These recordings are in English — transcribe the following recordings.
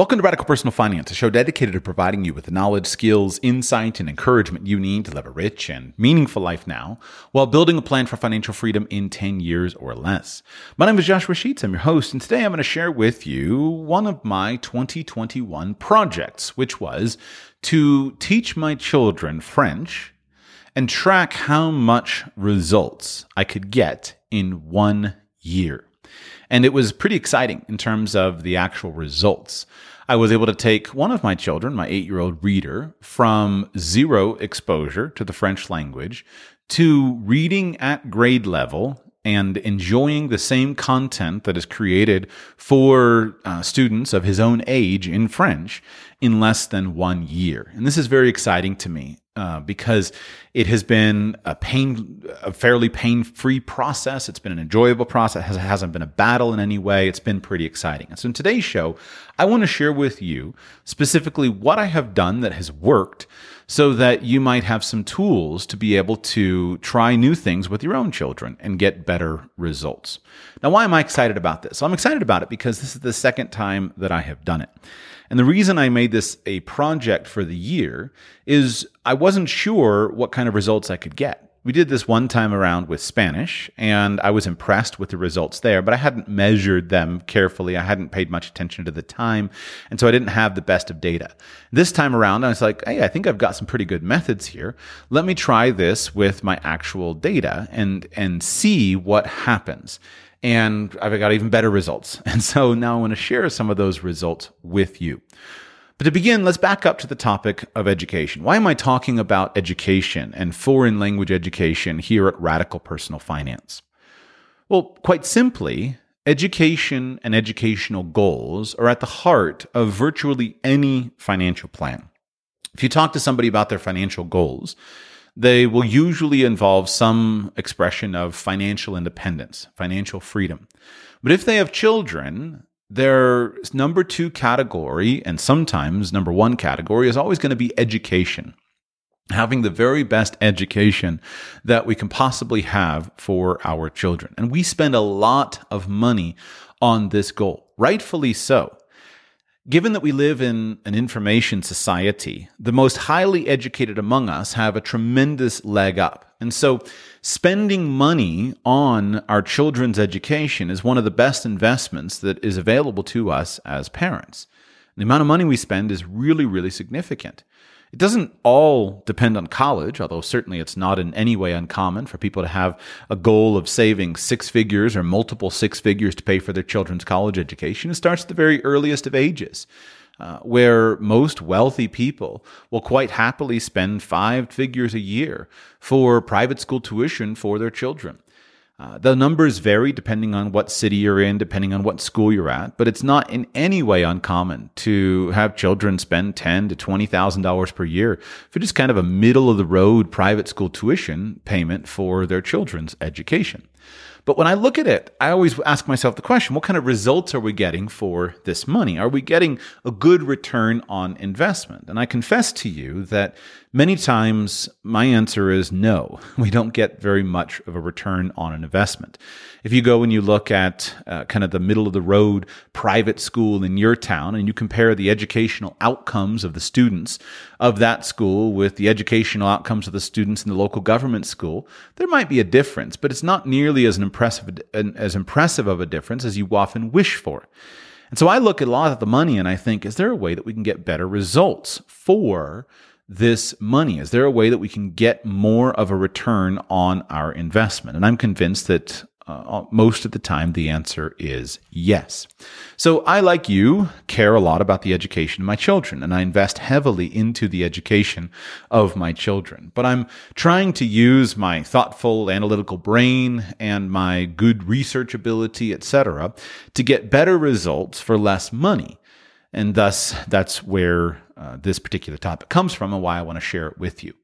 Welcome to Radical Personal Finance, a show dedicated to providing you with the knowledge, skills, insight, and encouragement you need to live a rich and meaningful life now while building a plan for financial freedom in 10 years or less. My name is Joshua Sheets. I'm your host, and today I'm going to share with you one of my 2021 projects, which was to teach my children French and track how much results I could get in one year. And it was pretty exciting in terms of the actual results. I was able to take one of my children, my eight year old reader, from zero exposure to the French language to reading at grade level and enjoying the same content that is created for uh, students of his own age in French in less than one year. And this is very exciting to me uh, because it has been a pain, a fairly pain-free process. It's been an enjoyable process. It hasn't been a battle in any way. It's been pretty exciting. And so in today's show, I want to share with you specifically what I have done that has worked so that you might have some tools to be able to try new things with your own children and get better results. Now, why am I excited about this? I'm excited about it because this is the second time that I have done it. And the reason I made this a project for the year is I wasn't sure what kind of results I could get we did this one time around with Spanish, and I was impressed with the results there, but I hadn't measured them carefully. I hadn't paid much attention to the time, and so I didn't have the best of data. This time around, I was like, hey, I think I've got some pretty good methods here. Let me try this with my actual data and, and see what happens. And I've got even better results. And so now I want to share some of those results with you. But to begin, let's back up to the topic of education. Why am I talking about education and foreign language education here at Radical Personal Finance? Well, quite simply, education and educational goals are at the heart of virtually any financial plan. If you talk to somebody about their financial goals, they will usually involve some expression of financial independence, financial freedom. But if they have children, their number two category, and sometimes number one category, is always going to be education. Having the very best education that we can possibly have for our children. And we spend a lot of money on this goal, rightfully so. Given that we live in an information society, the most highly educated among us have a tremendous leg up. And so spending money on our children's education is one of the best investments that is available to us as parents. The amount of money we spend is really, really significant. It doesn't all depend on college, although certainly it's not in any way uncommon for people to have a goal of saving six figures or multiple six figures to pay for their children's college education. It starts at the very earliest of ages. Uh, where most wealthy people will quite happily spend five figures a year for private school tuition for their children. Uh, the numbers vary depending on what city you're in, depending on what school you're at, but it's not in any way uncommon to have children spend ten to twenty thousand dollars per year for just kind of a middle of the road private school tuition payment for their children's education. But when I look at it, I always ask myself the question what kind of results are we getting for this money? Are we getting a good return on investment? And I confess to you that many times my answer is no. We don't get very much of a return on an investment. If you go and you look at uh, kind of the middle of the road private school in your town and you compare the educational outcomes of the students of that school with the educational outcomes of the students in the local government school, there might be a difference, but it's not nearly as impressive as impressive of a difference as you often wish for. And so I look at a lot of the money and I think, is there a way that we can get better results for this money? Is there a way that we can get more of a return on our investment? And I'm convinced that uh, most of the time, the answer is yes. So I, like you, care a lot about the education of my children, and I invest heavily into the education of my children. But I'm trying to use my thoughtful, analytical brain and my good research ability, etc., to get better results for less money. And thus, that's where uh, this particular topic comes from and why I want to share it with you.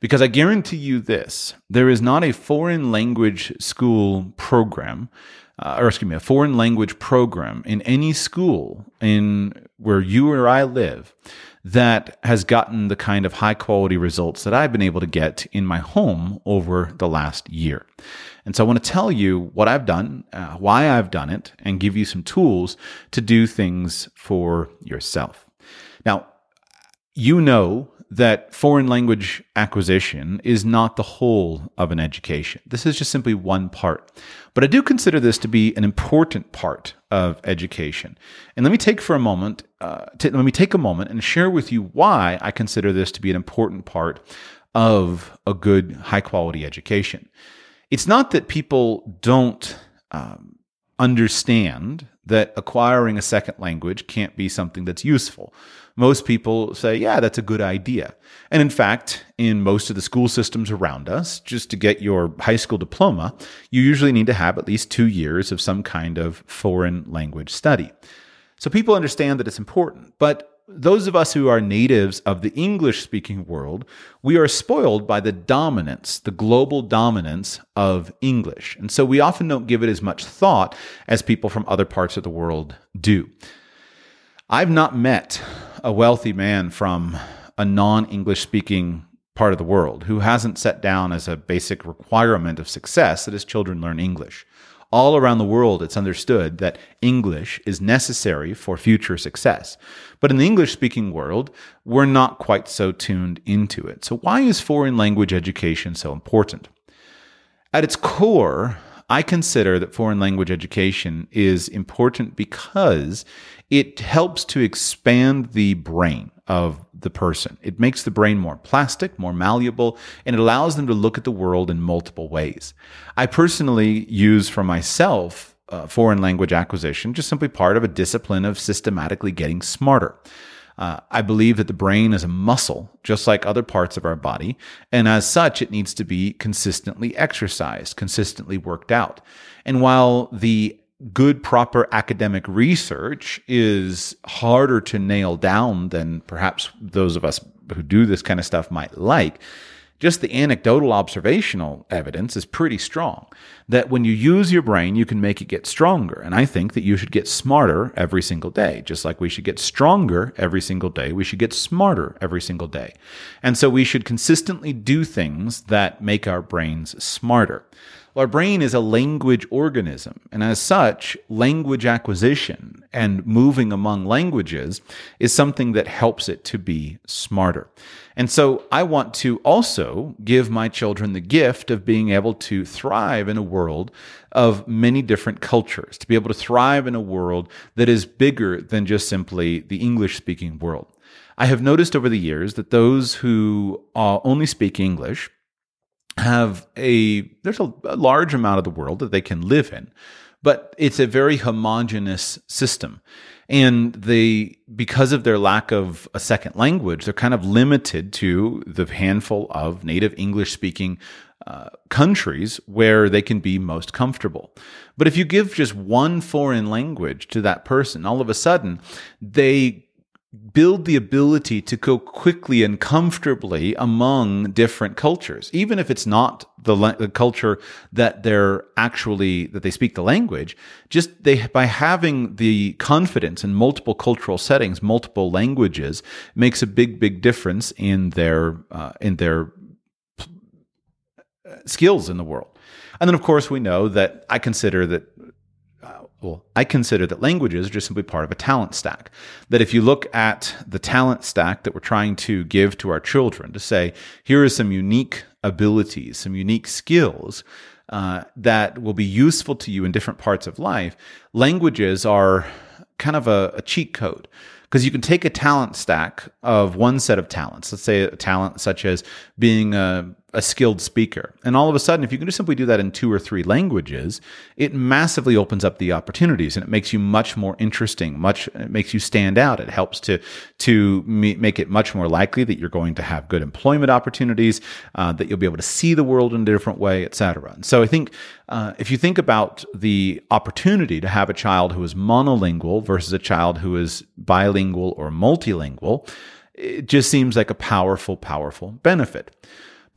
Because I guarantee you this there is not a foreign language school program uh, or excuse me, a foreign language program in any school in where you or I live that has gotten the kind of high quality results that I've been able to get in my home over the last year. And so I want to tell you what I've done, uh, why I've done it, and give you some tools to do things for yourself. Now, you know that foreign language acquisition is not the whole of an education. This is just simply one part. But I do consider this to be an important part of education. And let me take for a moment, uh, t- let me take a moment and share with you why I consider this to be an important part of a good, high quality education. It's not that people don't um, understand that acquiring a second language can't be something that's useful. Most people say, yeah, that's a good idea. And in fact, in most of the school systems around us, just to get your high school diploma, you usually need to have at least two years of some kind of foreign language study. So people understand that it's important. But those of us who are natives of the English speaking world, we are spoiled by the dominance, the global dominance of English. And so we often don't give it as much thought as people from other parts of the world do. I've not met a wealthy man from a non English speaking part of the world who hasn't set down as a basic requirement of success that his children learn English all around the world, it's understood that English is necessary for future success. But in the English speaking world, we're not quite so tuned into it. So, why is foreign language education so important? At its core, I consider that foreign language education is important because it helps to expand the brain of the person. It makes the brain more plastic, more malleable, and it allows them to look at the world in multiple ways. I personally use for myself uh, foreign language acquisition, just simply part of a discipline of systematically getting smarter. Uh, I believe that the brain is a muscle, just like other parts of our body. And as such, it needs to be consistently exercised, consistently worked out. And while the good, proper academic research is harder to nail down than perhaps those of us who do this kind of stuff might like. Just the anecdotal observational evidence is pretty strong that when you use your brain, you can make it get stronger. And I think that you should get smarter every single day. Just like we should get stronger every single day, we should get smarter every single day. And so we should consistently do things that make our brains smarter. Our brain is a language organism, and as such, language acquisition and moving among languages is something that helps it to be smarter. And so I want to also give my children the gift of being able to thrive in a world of many different cultures, to be able to thrive in a world that is bigger than just simply the English speaking world. I have noticed over the years that those who uh, only speak English have a there's a, a large amount of the world that they can live in but it's a very homogenous system. And they because of their lack of a second language they're kind of limited to the handful of native english speaking uh, countries where they can be most comfortable. But if you give just one foreign language to that person all of a sudden they build the ability to go quickly and comfortably among different cultures even if it's not the, the, culture that they're actually that they speak the language. Just they by having the confidence in multiple cultural settings multiple languages makes a big big difference in their uh, in their skills in the world. And then of course we know that i consider that well, I consider that languages are just simply part of a talent stack. That if you look at the talent stack that we're trying to give to our children, to say, here are some unique abilities, some unique skills uh, that will be useful to you in different parts of life, languages are kind of a, a cheat code because you can take a talent stack of one set of talents, let's say a talent such as being a a skilled speaker. And all of a sudden, if you can just simply do that in two or three languages, it massively opens up the opportunities and it makes you much more interesting, much, it makes you stand out. It helps to, to make it much more likely that you're going to have good employment opportunities, uh, that you'll be able to see the world in a different way, et cetera. And so I think, uh, if you think about the opportunity to have a child who is monolingual versus a child who is bilingual or multilingual, it just seems like a powerful, powerful benefit.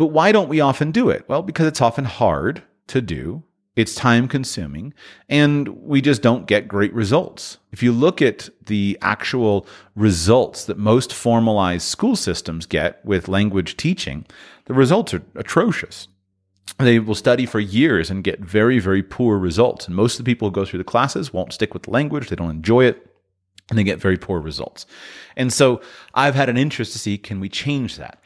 But why don't we often do it? Well, because it's often hard to do it's time consuming, and we just don't get great results. If you look at the actual results that most formalized school systems get with language teaching, the results are atrocious. They will study for years and get very, very poor results. And most of the people who go through the classes won't stick with the language, they don't enjoy it, and they get very poor results. And so I've had an interest to see can we change that?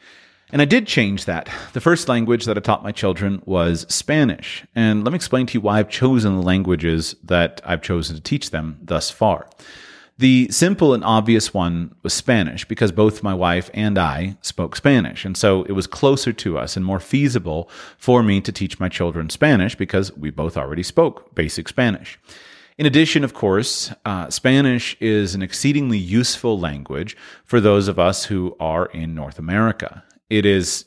And I did change that. The first language that I taught my children was Spanish. And let me explain to you why I've chosen the languages that I've chosen to teach them thus far. The simple and obvious one was Spanish because both my wife and I spoke Spanish. And so it was closer to us and more feasible for me to teach my children Spanish because we both already spoke basic Spanish. In addition, of course, uh, Spanish is an exceedingly useful language for those of us who are in North America it is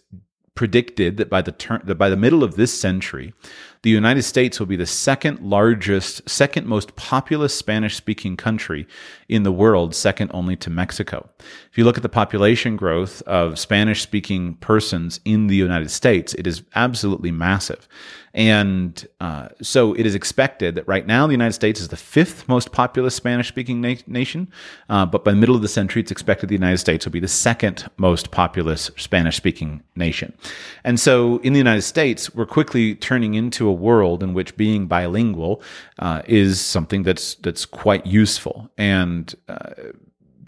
predicted that by the that by the middle of this century, the United States will be the second largest, second most populous Spanish speaking country in the world, second only to Mexico. If you look at the population growth of Spanish speaking persons in the United States, it is absolutely massive. And uh, so it is expected that right now the United States is the fifth most populous Spanish speaking na- nation. Uh, but by the middle of the century, it's expected the United States will be the second most populous Spanish speaking nation. And so in the United States, we're quickly turning into a world in which being bilingual uh, is something that's, that's quite useful. And uh,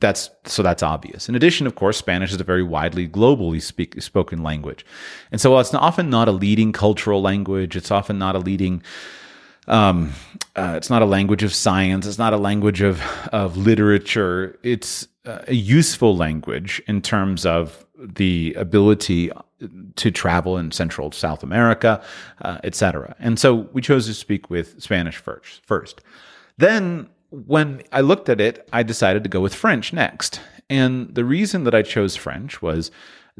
that's so that's obvious. In addition, of course, Spanish is a very widely globally speak, spoken language, and so while it's often not a leading cultural language, it's often not a leading. Um, uh, it's not a language of science. It's not a language of of literature. It's a useful language in terms of the ability to travel in Central South America, uh, etc. And so we chose to speak with Spanish first. First, then when I looked at it, I decided to go with French next. And the reason that I chose French was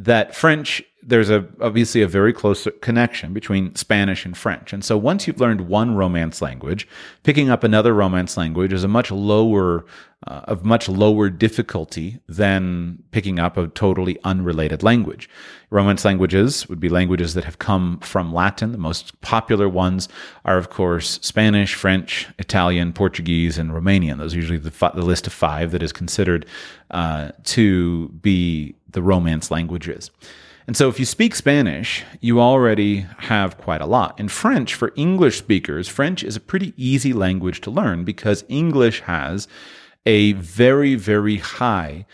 that French, there's a obviously a very close connection between Spanish and French. And so once you've learned one Romance language, picking up another Romance language is a much lower uh, of much lower difficulty than picking up a totally unrelated language. Romance languages would be languages that have come from Latin. The most popular ones are, of course, Spanish, French, Italian, Portuguese, and Romanian. Those are usually the, the list of five that is considered uh, to be the Romance languages. And so, if you speak Spanish, you already have quite a lot. In French, for English speakers, French is a pretty easy language to learn because English has a very, very high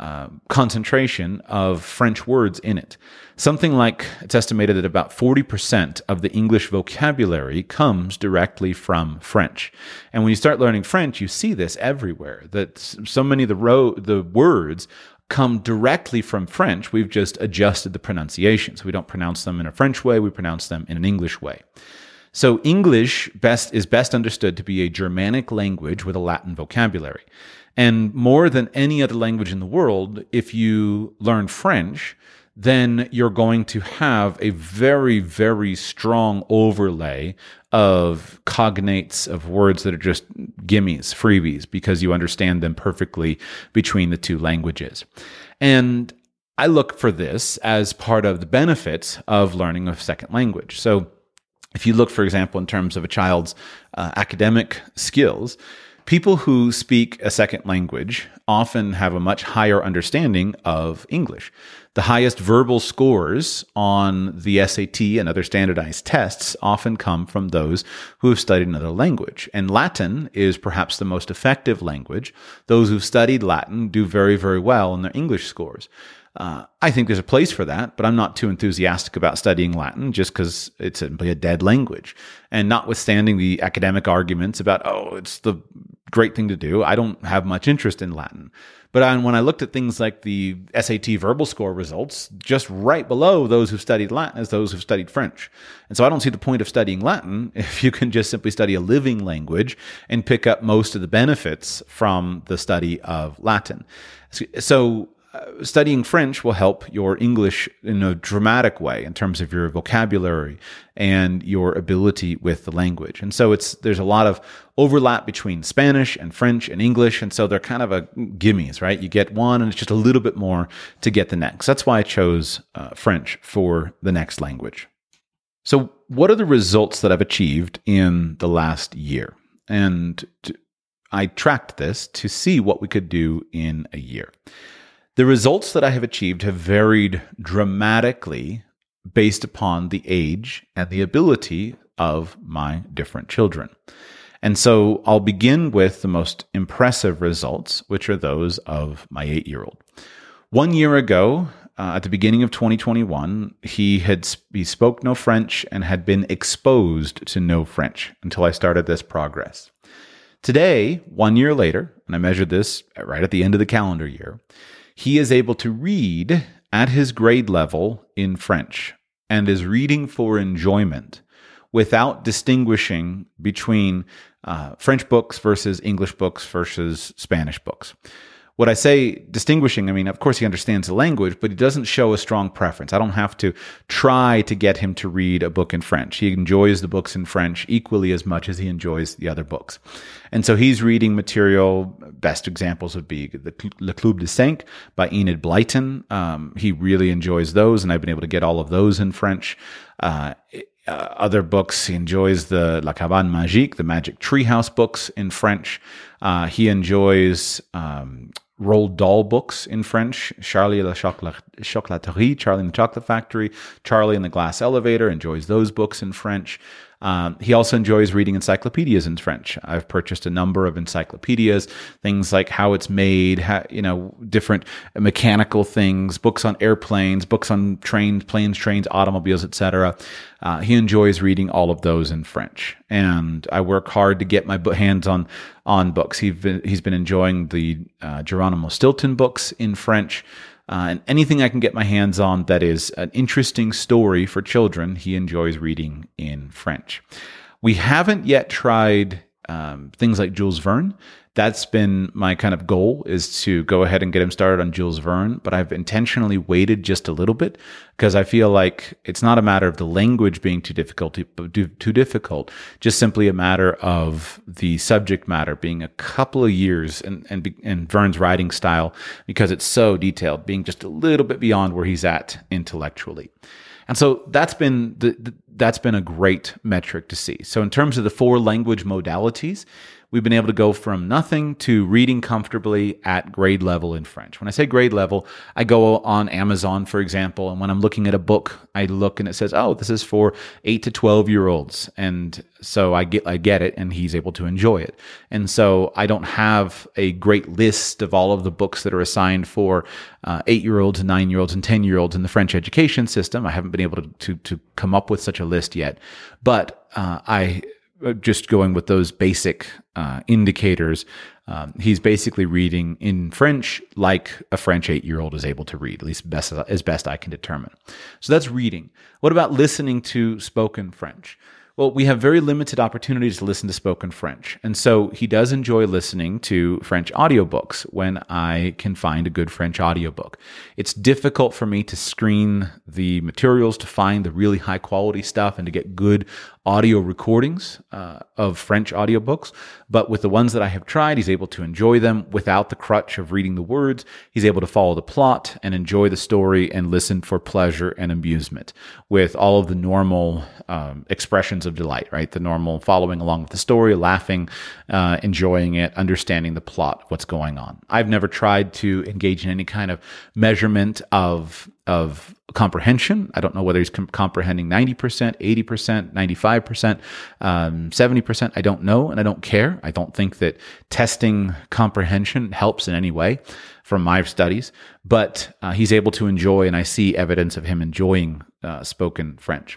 uh, concentration of French words in it. Something like it's estimated that about 40% of the English vocabulary comes directly from French. And when you start learning French, you see this everywhere that so many of the, ro- the words come directly from French. We've just adjusted the pronunciation. So we don't pronounce them in a French way, we pronounce them in an English way. So English best is best understood to be a Germanic language with a Latin vocabulary. And more than any other language in the world, if you learn French, then you're going to have a very, very strong overlay of cognates of words that are just gimmies, freebies, because you understand them perfectly between the two languages. And I look for this as part of the benefits of learning a second language. So if you look, for example, in terms of a child's uh, academic skills, people who speak a second language often have a much higher understanding of English. The highest verbal scores on the SAT and other standardized tests often come from those who have studied another language. And Latin is perhaps the most effective language. Those who've studied Latin do very, very well in their English scores. Uh, I think there's a place for that, but I'm not too enthusiastic about studying Latin just because it's simply a dead language. And notwithstanding the academic arguments about, oh, it's the great thing to do, I don't have much interest in Latin. But when I looked at things like the SAT verbal score results, just right below those who studied Latin is those who've studied French. And so I don't see the point of studying Latin if you can just simply study a living language and pick up most of the benefits from the study of Latin. So uh, studying French will help your English in a dramatic way in terms of your vocabulary and your ability with the language. And so it's there's a lot of overlap between Spanish and French and English, and so they're kind of a gimmies, right? You get one, and it's just a little bit more to get the next. That's why I chose uh, French for the next language. So what are the results that I've achieved in the last year? And I tracked this to see what we could do in a year. The results that I have achieved have varied dramatically based upon the age and the ability of my different children. And so I'll begin with the most impressive results, which are those of my eight year old. One year ago, uh, at the beginning of 2021, he had he spoke no French and had been exposed to no French until I started this progress. Today, one year later, and I measured this right at the end of the calendar year, he is able to read at his grade level in French and is reading for enjoyment without distinguishing between uh, French books versus English books versus Spanish books. What I say distinguishing, I mean, of course, he understands the language, but he doesn't show a strong preference. I don't have to try to get him to read a book in French. He enjoys the books in French equally as much as he enjoys the other books. And so he's reading material. Best examples would be Le Club de Cinq by Enid Blyton. Um, he really enjoys those, and I've been able to get all of those in French. Uh, uh, other books. He enjoys the La Cabane Magique, the Magic Treehouse books in French. Uh, he enjoys um, Roald Dahl books in French, Charlie la Chocolaterie, Charlie and the Chocolate Factory, Charlie and the Glass Elevator, enjoys those books in French. Um, he also enjoys reading encyclopedias in French. I've purchased a number of encyclopedias, things like how it's made, how, you know, different mechanical things, books on airplanes, books on trains, planes, trains, automobiles, etc. Uh, he enjoys reading all of those in French, and I work hard to get my hands on on books. He's been, he's been enjoying the uh, Geronimo Stilton books in French. Uh, and anything I can get my hands on that is an interesting story for children, he enjoys reading in French. We haven't yet tried um, things like Jules Verne that's been my kind of goal is to go ahead and get him started on Jules Verne, but I've intentionally waited just a little bit because I feel like it's not a matter of the language being too difficult, too difficult, just simply a matter of the subject matter being a couple of years and and, and Verne's writing style because it's so detailed, being just a little bit beyond where he's at intellectually. And so that's been the, the, that's been a great metric to see. So in terms of the four language modalities, we've been able to go from nothing to reading comfortably at grade level in French. When I say grade level, I go on Amazon, for example, and when I'm looking at a book, I look and it says, "Oh, this is for 8 to 12 year olds." And so I get I get it and he's able to enjoy it. And so I don't have a great list of all of the books that are assigned for uh, 8-year-olds and 9-year-olds and 10-year-olds in the French education system. I haven't been able to to, to come up with such a list yet. But uh, I just going with those basic uh, indicators, um, he's basically reading in French like a French eight year old is able to read, at least best as best I can determine. So that's reading. What about listening to spoken French? Well, we have very limited opportunities to listen to spoken French. And so he does enjoy listening to French audiobooks when I can find a good French audiobook. It's difficult for me to screen the materials to find the really high quality stuff and to get good audio recordings uh, of French audiobooks. But with the ones that I have tried, he's able to enjoy them without the crutch of reading the words. He's able to follow the plot and enjoy the story and listen for pleasure and amusement with all of the normal um, expressions of delight, right? The normal following along with the story, laughing, uh, enjoying it, understanding the plot, what's going on. I've never tried to engage in any kind of measurement of of comprehension. I don't know whether he's com- comprehending 90%, 80%, 95%, um, 70%. I don't know, and I don't care. I don't think that testing comprehension helps in any way from my studies, but uh, he's able to enjoy, and I see evidence of him enjoying uh, spoken French.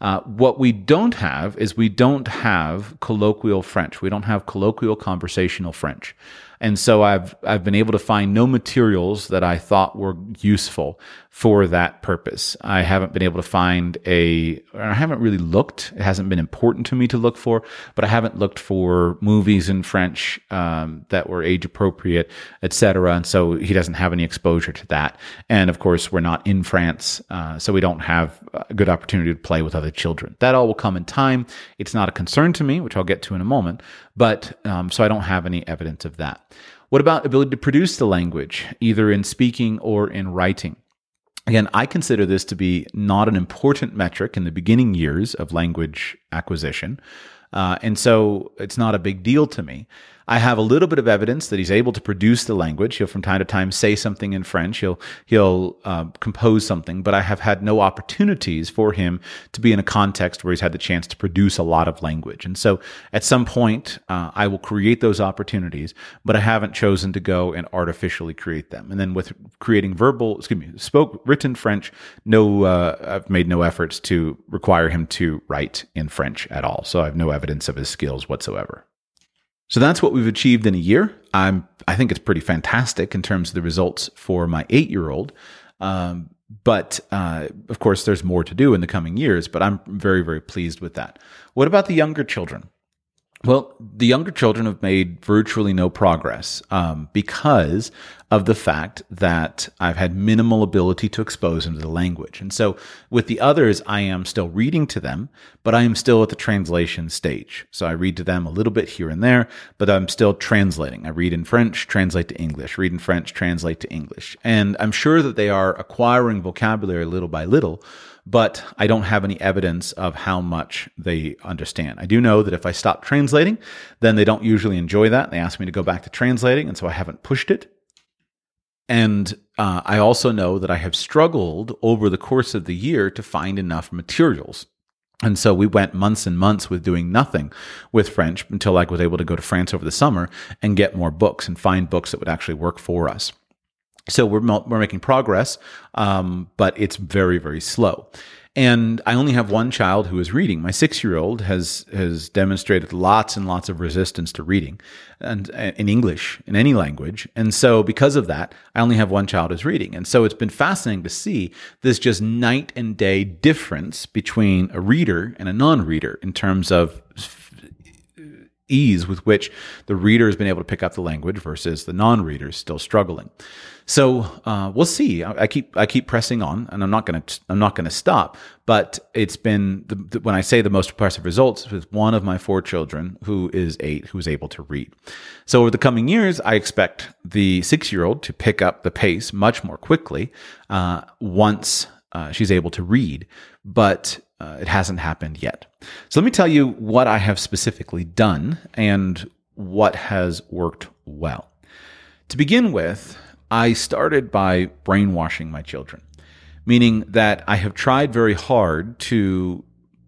Uh, what we don't have is we don't have colloquial French. We don't have colloquial conversational French. And so I've I've been able to find no materials that I thought were useful for that purpose. I haven't been able to find a I haven't really looked. It hasn't been important to me to look for, but I haven't looked for movies in French um, that were age appropriate, etc. And so he doesn't have any exposure to that. And of course, we're not in France, uh, so we don't have a good opportunity to play with other children. That all will come in time. It's not a concern to me, which I'll get to in a moment. But um, so I don't have any evidence of that. What about ability to produce the language, either in speaking or in writing? Again, I consider this to be not an important metric in the beginning years of language acquisition. Uh, and so it's not a big deal to me. I have a little bit of evidence that he's able to produce the language. He'll from time to time say something in French. He'll he'll uh, compose something, but I have had no opportunities for him to be in a context where he's had the chance to produce a lot of language. And so, at some point, uh, I will create those opportunities, but I haven't chosen to go and artificially create them. And then with creating verbal, excuse me, spoke written French, no, uh, I've made no efforts to require him to write in French at all. So I have no evidence of his skills whatsoever. So that's what we've achieved in a year. I'm, I think it's pretty fantastic in terms of the results for my eight year old. Um, but uh, of course, there's more to do in the coming years, but I'm very, very pleased with that. What about the younger children? Well, the younger children have made virtually no progress um, because of the fact that I've had minimal ability to expose them to the language. And so with the others, I am still reading to them, but I am still at the translation stage. So I read to them a little bit here and there, but I'm still translating. I read in French, translate to English, read in French, translate to English. And I'm sure that they are acquiring vocabulary little by little but I don't have any evidence of how much they understand. I do know that if I stop translating, then they don't usually enjoy that. They ask me to go back to translating, and so I haven't pushed it. And uh, I also know that I have struggled over the course of the year to find enough materials. And so we went months and months with doing nothing with French until I was able to go to France over the summer and get more books and find books that would actually work for us. So we're we're making progress, um, but it's very very slow. And I only have one child who is reading. My six year old has has demonstrated lots and lots of resistance to reading, and in English in any language. And so because of that, I only have one child who's reading. And so it's been fascinating to see this just night and day difference between a reader and a non reader in terms of ease with which the reader has been able to pick up the language versus the non-reader still struggling. So uh, we'll see. I, I, keep I keep pressing on, and I'm not to I'm not to stop. But it's been the, the, when I say the most impressive results with one of my four children who is eight who is able to read. So over the coming years, I expect the six year old to pick up the pace much more quickly uh, once uh, she's able to read. But uh, it hasn't happened yet. So let me tell you what I have specifically done and what has worked well. To begin with, I started by brainwashing my children, meaning that I have tried very hard to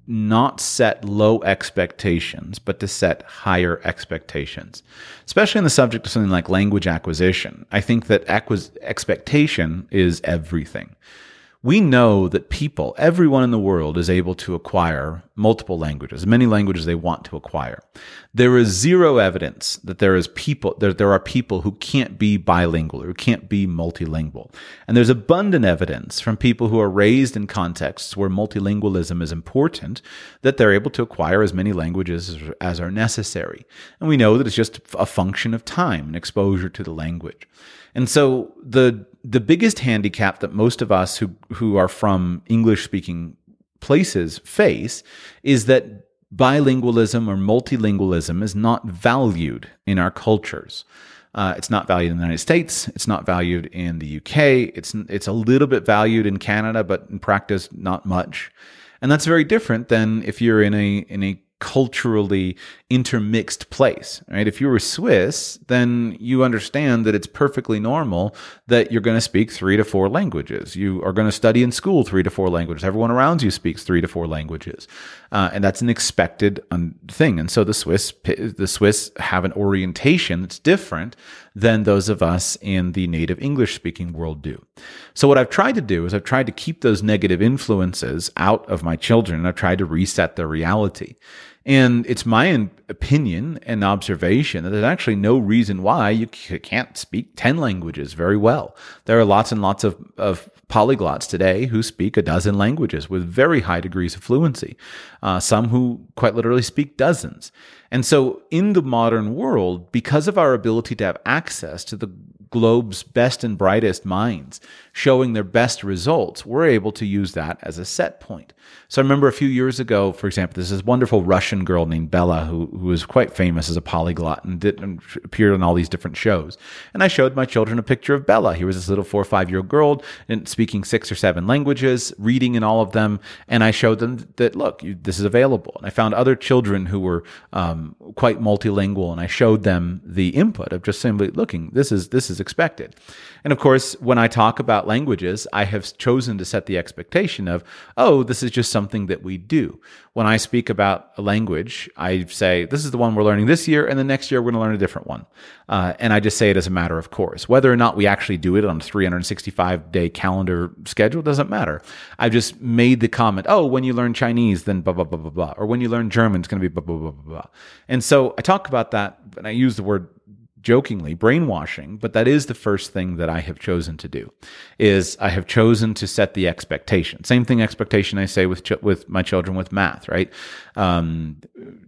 not set low expectations, but to set higher expectations, especially in the subject of something like language acquisition. I think that acquis- expectation is everything we know that people, everyone in the world, is able to acquire multiple languages, many languages they want to acquire. There is zero evidence that there is people that there are people who can't be bilingual or who can't be multilingual. And there's abundant evidence from people who are raised in contexts where multilingualism is important that they're able to acquire as many languages as are necessary. And we know that it's just a function of time and exposure to the language. And so the the biggest handicap that most of us who who are from English speaking places face is that bilingualism or multilingualism is not valued in our cultures. Uh, it's not valued in the United States. It's not valued in the UK. It's it's a little bit valued in Canada, but in practice, not much. And that's very different than if you're in a in a culturally intermixed place, right? If you were Swiss, then you understand that it's perfectly normal that you're going to speak three to four languages. You are going to study in school three to four languages. Everyone around you speaks three to four languages, uh, and that's an expected um, thing. And so the Swiss, the Swiss have an orientation that's different than those of us in the native English speaking world do. So what I've tried to do is I've tried to keep those negative influences out of my children. And I've tried to reset their reality. And it's my opinion and observation that there's actually no reason why you can't speak 10 languages very well. There are lots and lots of, of polyglots today who speak a dozen languages with very high degrees of fluency, uh, some who quite literally speak dozens. And so, in the modern world, because of our ability to have access to the globe's best and brightest minds showing their best results, we're able to use that as a set point. So I remember a few years ago, for example, there's this wonderful Russian girl named Bella who, who was quite famous as a polyglot and, did, and appeared on all these different shows. And I showed my children a picture of Bella. Here was this little four or five year old girl and speaking six or seven languages, reading in all of them. And I showed them that, look, you, this is available. And I found other children who were um, quite multilingual and I showed them the input of just simply looking, this is, this is expected. And of course, when I talk about languages, I have chosen to set the expectation of, oh, this is just something that we do. When I speak about a language, I say, this is the one we're learning this year, and the next year we're going to learn a different one. Uh, and I just say it as a matter of course. Whether or not we actually do it on a 365 day calendar schedule doesn't matter. I've just made the comment, oh, when you learn Chinese, then blah, blah, blah, blah, blah. Or when you learn German, it's going to be blah, blah, blah, blah, blah. And so I talk about that, and I use the word jokingly brainwashing but that is the first thing that i have chosen to do is i have chosen to set the expectation. Same thing expectation i say with ch- with my children with math right? Um,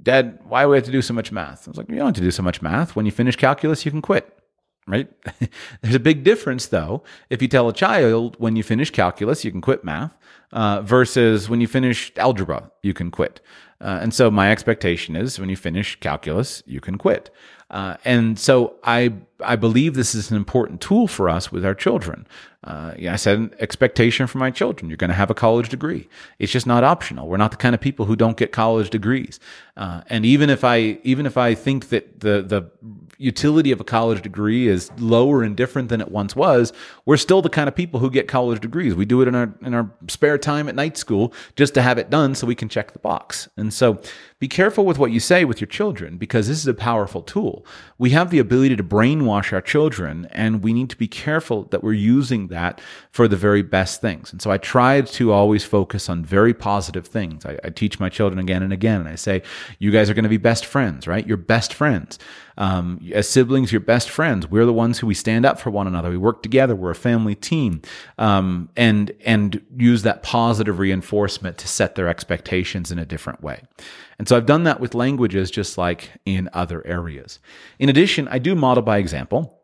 dad why do we have to do so much math? I was like you don't have to do so much math. When you finish calculus you can quit right? There's a big difference though if you tell a child when you finish calculus you can quit math uh, versus when you finish algebra you can quit. Uh, and so my expectation is when you finish calculus you can quit uh, and so I I believe this is an important tool for us with our children. Uh, yeah, I said an expectation for my children. You're going to have a college degree. It's just not optional. We're not the kind of people who don't get college degrees. Uh, and even if I even if I think that the the utility of a college degree is lower and different than it once was, we're still the kind of people who get college degrees. We do it in our in our spare time at night school just to have it done so we can check the box. And so be careful with what you say with your children because this is a powerful tool. We have the ability to brainwash our children and we need to be careful that we're using that for the very best things. And so I tried to always focus on very positive things. I, I teach my children again and again and I say, you guys are going to be best friends, right? You're best friends. Um, as siblings, you're best friends. We're the ones who we stand up for one another. We work together. We're a family team, um, and and use that positive reinforcement to set their expectations in a different way. And so I've done that with languages, just like in other areas. In addition, I do model by example.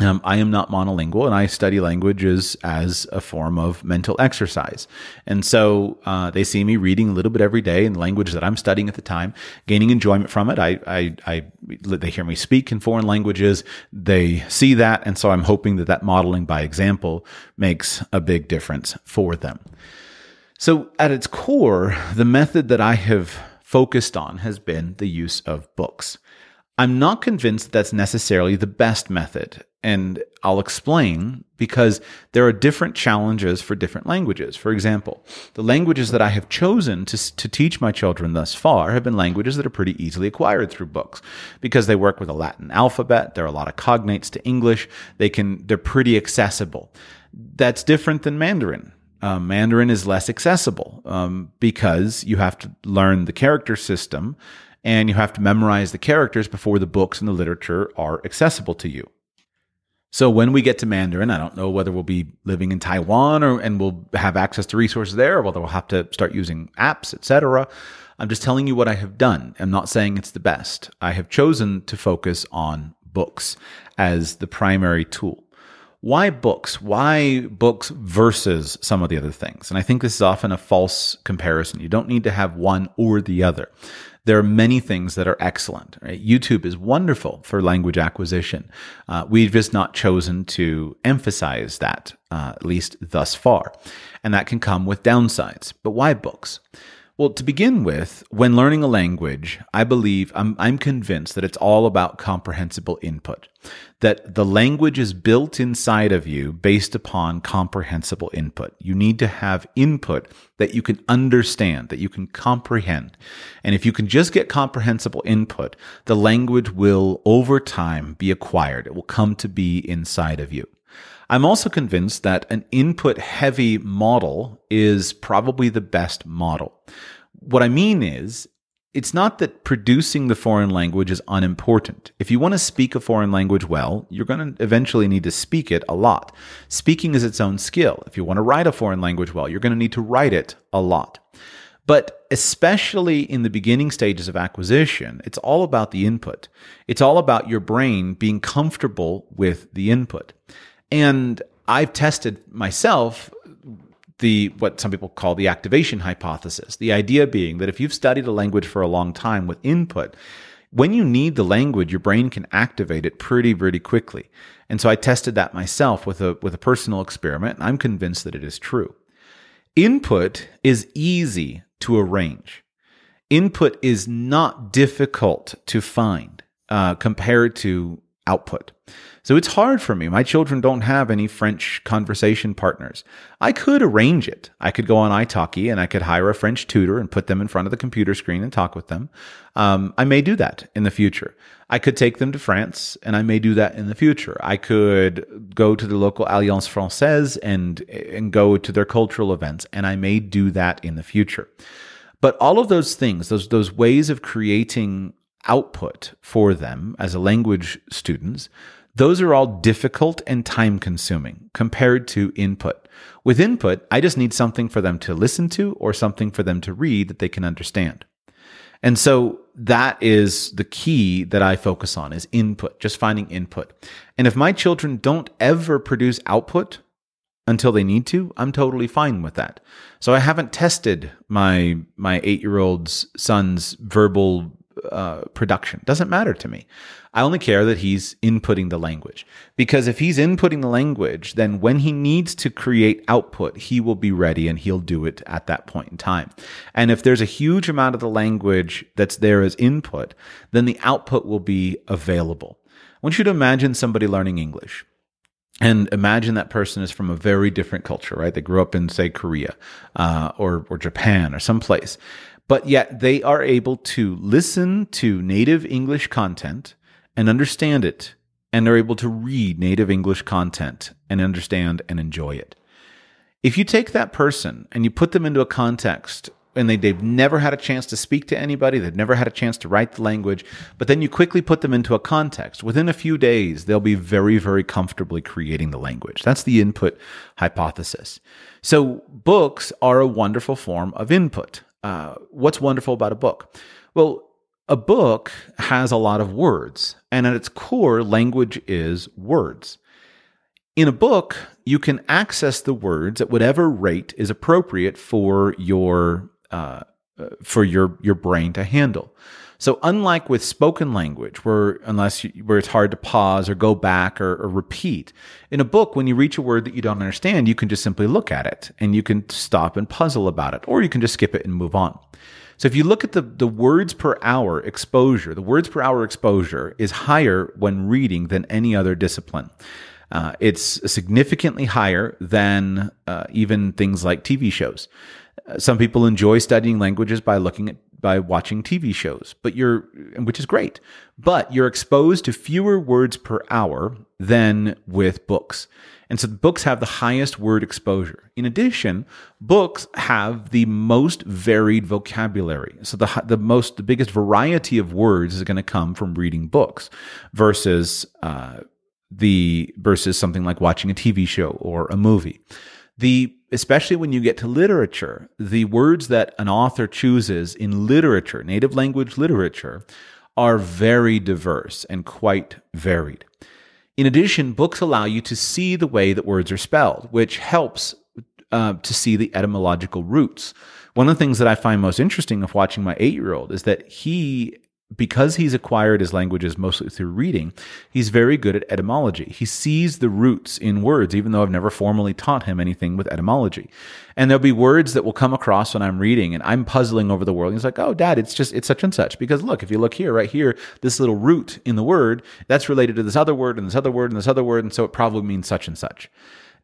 Um, I am not monolingual and I study languages as a form of mental exercise. And so uh, they see me reading a little bit every day in the language that I'm studying at the time, gaining enjoyment from it. I, I, I, they hear me speak in foreign languages. They see that. And so I'm hoping that that modeling by example makes a big difference for them. So at its core, the method that I have focused on has been the use of books. I'm not convinced that that's necessarily the best method. And I'll explain because there are different challenges for different languages. For example, the languages that I have chosen to, to teach my children thus far have been languages that are pretty easily acquired through books because they work with a Latin alphabet. There are a lot of cognates to English. They can, they're pretty accessible. That's different than Mandarin. Um, Mandarin is less accessible um, because you have to learn the character system and you have to memorize the characters before the books and the literature are accessible to you. So when we get to Mandarin, I don't know whether we'll be living in Taiwan or and we'll have access to resources there, or whether we'll have to start using apps, etc. I'm just telling you what I have done. I'm not saying it's the best. I have chosen to focus on books as the primary tool. Why books? Why books versus some of the other things? And I think this is often a false comparison. You don't need to have one or the other there are many things that are excellent. Right? YouTube is wonderful for language acquisition. Uh, we've just not chosen to emphasize that, uh, at least thus far. And that can come with downsides. But why books? Well, to begin with, when learning a language, I believe, I'm, I'm convinced that it's all about comprehensible input. That the language is built inside of you based upon comprehensible input. You need to have input that you can understand, that you can comprehend. And if you can just get comprehensible input, the language will over time be acquired. It will come to be inside of you. I'm also convinced that an input heavy model is probably the best model. What I mean is, it's not that producing the foreign language is unimportant. If you want to speak a foreign language well, you're going to eventually need to speak it a lot. Speaking is its own skill. If you want to write a foreign language well, you're going to need to write it a lot. But especially in the beginning stages of acquisition, it's all about the input. It's all about your brain being comfortable with the input. And I've tested myself the what some people call the activation hypothesis. The idea being that if you've studied a language for a long time with input, when you need the language, your brain can activate it pretty, pretty quickly. And so I tested that myself with a with a personal experiment, and I'm convinced that it is true. Input is easy to arrange. Input is not difficult to find uh, compared to output. So it's hard for me. My children don't have any French conversation partners. I could arrange it. I could go on italki and I could hire a French tutor and put them in front of the computer screen and talk with them. Um, I may do that in the future. I could take them to France and I may do that in the future. I could go to the local Alliance Francaise and, and go to their cultural events and I may do that in the future. But all of those things, those, those ways of creating output for them as a language students, those are all difficult and time consuming compared to input. With input, I just need something for them to listen to or something for them to read that they can understand. And so that is the key that I focus on is input, just finding input. And if my children don't ever produce output until they need to, I'm totally fine with that. So I haven't tested my my 8-year-old's son's verbal uh, production. Doesn't matter to me. I only care that he's inputting the language. Because if he's inputting the language, then when he needs to create output, he will be ready and he'll do it at that point in time. And if there's a huge amount of the language that's there as input, then the output will be available. I want you to imagine somebody learning English. And imagine that person is from a very different culture, right? They grew up in, say, Korea uh, or or Japan or someplace but yet they are able to listen to native English content and understand it, and they're able to read native English content and understand and enjoy it. If you take that person and you put them into a context and they, they've never had a chance to speak to anybody, they've never had a chance to write the language, but then you quickly put them into a context, within a few days, they'll be very, very comfortably creating the language. That's the input hypothesis. So, books are a wonderful form of input. Uh, what's wonderful about a book? Well, a book has a lot of words, and at its core, language is words. In a book, you can access the words at whatever rate is appropriate for your uh, uh for your your brain to handle. So unlike with spoken language, where unless you, where it's hard to pause or go back or, or, repeat, in a book, when you reach a word that you don't understand, you can just simply look at it and you can stop and puzzle about it, or you can just skip it and move on. So if you look at the, the words per hour exposure, the words per hour exposure is higher when reading than any other discipline. Uh, it's significantly higher than uh, even things like TV shows. Some people enjoy studying languages by looking at by watching TV shows, but you're, which is great, but you're exposed to fewer words per hour than with books. And so books have the highest word exposure. In addition, books have the most varied vocabulary. So the, the most, the biggest variety of words is going to come from reading books versus, uh, the, versus something like watching a TV show or a movie. The especially when you get to literature, the words that an author chooses in literature, native language literature, are very diverse and quite varied. In addition, books allow you to see the way that words are spelled, which helps uh, to see the etymological roots. One of the things that I find most interesting of watching my eight year old is that he because he's acquired his languages mostly through reading, he's very good at etymology. He sees the roots in words, even though I've never formally taught him anything with etymology. And there'll be words that will come across when I'm reading and I'm puzzling over the word. he's like, oh, dad, it's just, it's such and such. Because look, if you look here, right here, this little root in the word, that's related to this other word and this other word and this other word. And so it probably means such and such.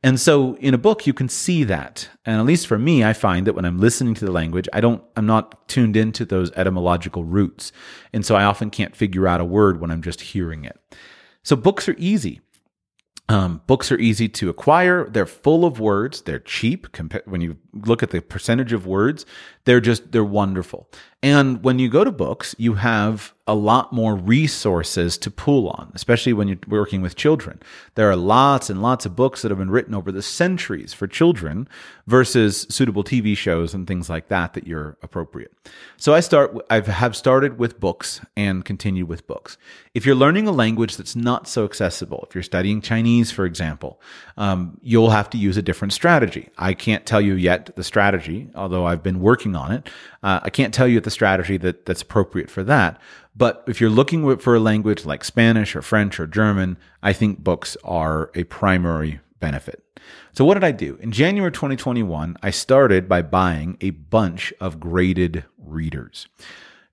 And so in a book, you can see that. And at least for me, I find that when I'm listening to the language, I don't, I'm not tuned into those etymological roots. And so I often can't figure out a word when I'm just hearing it. So books are easy. Um, books are easy to acquire. They're full of words. They're cheap compa- when you look at the percentage of words, they're just they're wonderful. And when you go to books, you have a lot more resources to pull on, especially when you're working with children. There are lots and lots of books that have been written over the centuries for children versus suitable TV shows and things like that that you're appropriate. So I start I have started with books and continue with books. If you're learning a language that's not so accessible, if you're studying Chinese, for example, um, you'll have to use a different strategy. I can't tell you yet the strategy, although I've been working on it. Uh, I can't tell you the strategy that, that's appropriate for that. But if you're looking for a language like Spanish or French or German, I think books are a primary benefit. So, what did I do? In January 2021, I started by buying a bunch of graded readers.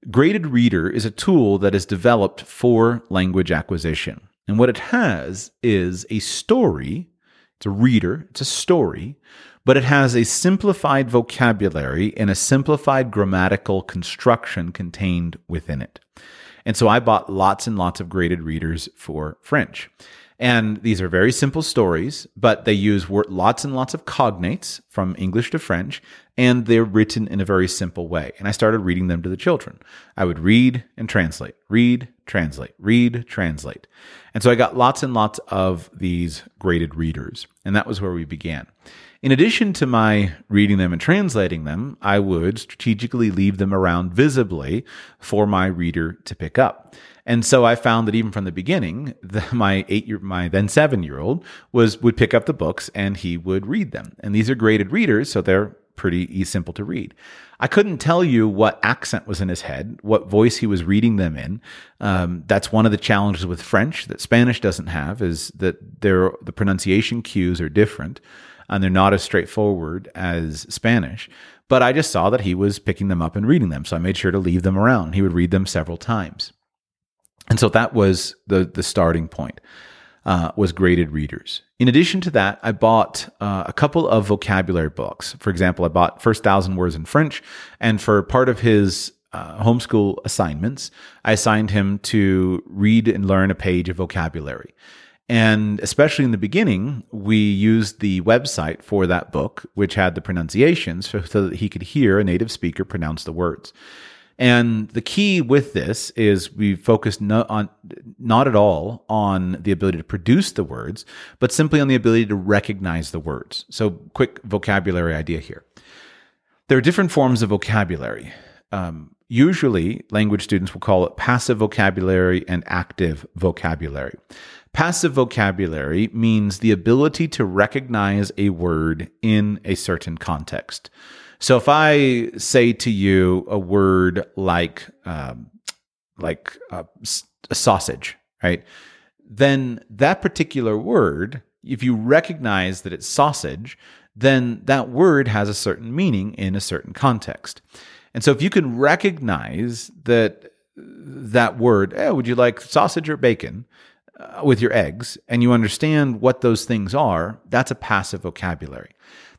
Graded Reader is a tool that is developed for language acquisition. And what it has is a story, it's a reader, it's a story but it has a simplified vocabulary and a simplified grammatical construction contained within it. And so I bought lots and lots of graded readers for French. And these are very simple stories, but they use lots and lots of cognates from English to French, and they're written in a very simple way. And I started reading them to the children. I would read and translate, read, translate, read, translate. And so I got lots and lots of these graded readers, and that was where we began. In addition to my reading them and translating them, I would strategically leave them around visibly for my reader to pick up. And so I found that even from the beginning, the, my eight year, my then seven year old was would pick up the books and he would read them. And these are graded readers, so they're pretty simple to read. I couldn't tell you what accent was in his head, what voice he was reading them in. Um, that's one of the challenges with French that Spanish doesn't have is that the pronunciation cues are different and they're not as straightforward as Spanish. But I just saw that he was picking them up and reading them. So I made sure to leave them around. He would read them several times. And so that was the, the starting point. Uh, was graded readers. In addition to that, I bought uh, a couple of vocabulary books. For example, I bought First Thousand Words in French, and for part of his uh, homeschool assignments, I assigned him to read and learn a page of vocabulary. And especially in the beginning, we used the website for that book, which had the pronunciations so, that he could hear a native speaker pronounce the words. And the key with this is we focused no, on not at all on the ability to produce the words, but simply on the ability to recognize the words. So, quick vocabulary idea here. There are different forms of vocabulary. Um, usually, language students will call it passive vocabulary and active vocabulary. Passive vocabulary means the ability to recognize a word in a certain context. So if I say to you a word like um, like a, a sausage, right? Then that particular word, if you recognize that it's sausage, then that word has a certain meaning in a certain context. And so if you can recognize that that word, oh, would you like sausage or bacon? Uh, with your eggs and you understand what those things are, that's a passive vocabulary.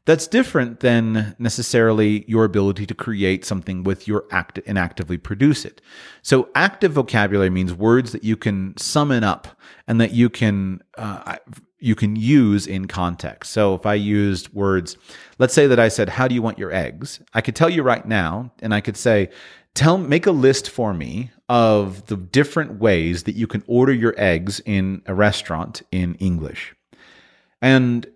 That's different than necessarily your ability to create something with your act and actively produce it. So active vocabulary means words that you can summon up and that you can uh, you can use in context. So if I used words, let's say that I said, "How do you want your eggs?" I could tell you right now, and I could say, tell make a list for me of the different ways that you can order your eggs in a restaurant in English. And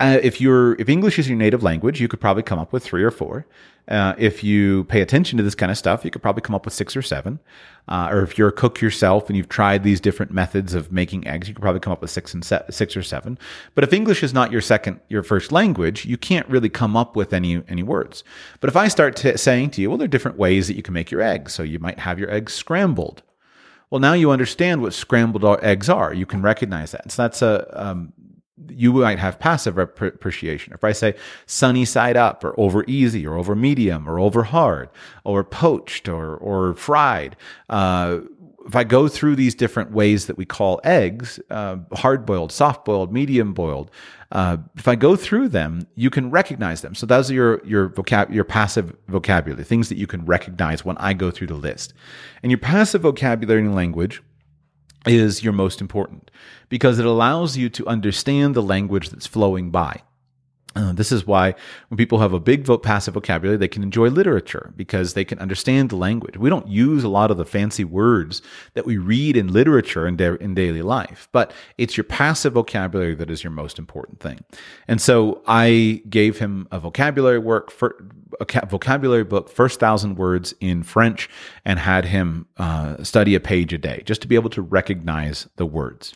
uh, if you're if English is your native language, you could probably come up with three or four. Uh, if you pay attention to this kind of stuff, you could probably come up with six or seven. Uh, or if you're a cook yourself and you've tried these different methods of making eggs, you could probably come up with six and se- six or seven. But if English is not your second, your first language, you can't really come up with any any words. But if I start t- saying to you, well, there are different ways that you can make your eggs. So you might have your eggs scrambled. Well, now you understand what scrambled eggs are. You can recognize that. So that's a um, you might have passive appreciation. If I say sunny side up or over easy or over medium or over hard or poached or, or fried, uh, if I go through these different ways that we call eggs, uh, hard boiled, soft boiled, medium boiled, uh, if I go through them, you can recognize them. So those are your your vocab your passive vocabulary, things that you can recognize when I go through the list. And your passive vocabulary language is your most important because it allows you to understand the language that's flowing by. Uh, this is why when people have a big vo- passive vocabulary, they can enjoy literature because they can understand the language. We don't use a lot of the fancy words that we read in literature in, da- in daily life, but it's your passive vocabulary that is your most important thing. And so I gave him a vocabulary work for a vocabulary book, first thousand words in French, and had him uh, study a page a day just to be able to recognize the words.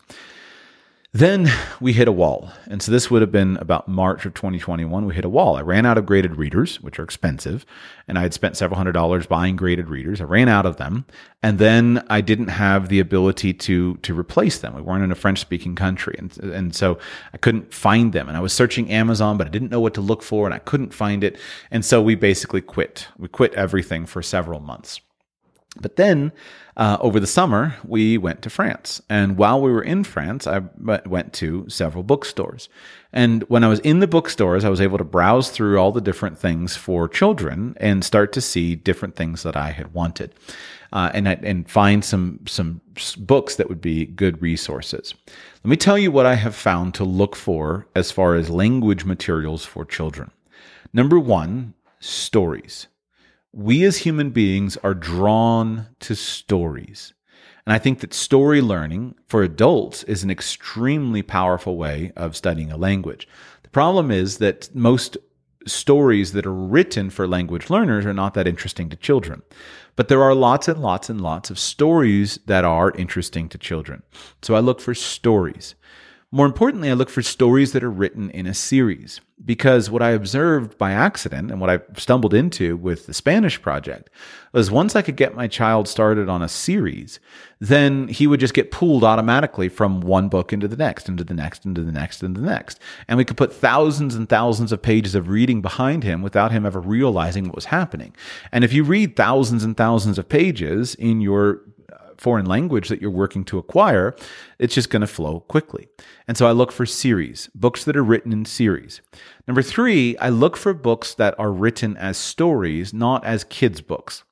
Then we hit a wall. And so this would have been about March of 2021. We hit a wall. I ran out of graded readers, which are expensive. And I had spent several hundred dollars buying graded readers. I ran out of them. And then I didn't have the ability to, to replace them. We weren't in a French speaking country. And, and so I couldn't find them. And I was searching Amazon, but I didn't know what to look for and I couldn't find it. And so we basically quit. We quit everything for several months. But then uh, over the summer, we went to France. And while we were in France, I went to several bookstores. And when I was in the bookstores, I was able to browse through all the different things for children and start to see different things that I had wanted. Uh, and and find some some books that would be good resources. Let me tell you what I have found to look for as far as language materials for children. Number one, stories we as human beings are drawn to stories. And I think that story learning for adults is an extremely powerful way of studying a language. The problem is that most stories that are written for language learners are not that interesting to children. But there are lots and lots and lots of stories that are interesting to children. So I look for stories. More importantly, I look for stories that are written in a series because what I observed by accident and what I stumbled into with the Spanish project was once I could get my child started on a series, then he would just get pulled automatically from one book into the next, into the next, into the next, into the next. And we could put thousands and thousands of pages of reading behind him without him ever realizing what was happening. And if you read thousands and thousands of pages in your foreign language that you're working to acquire, it's just going to flow quickly. And so I look for series, books that are written in series. Number three, I look for books that are written as stories, not as kids' books.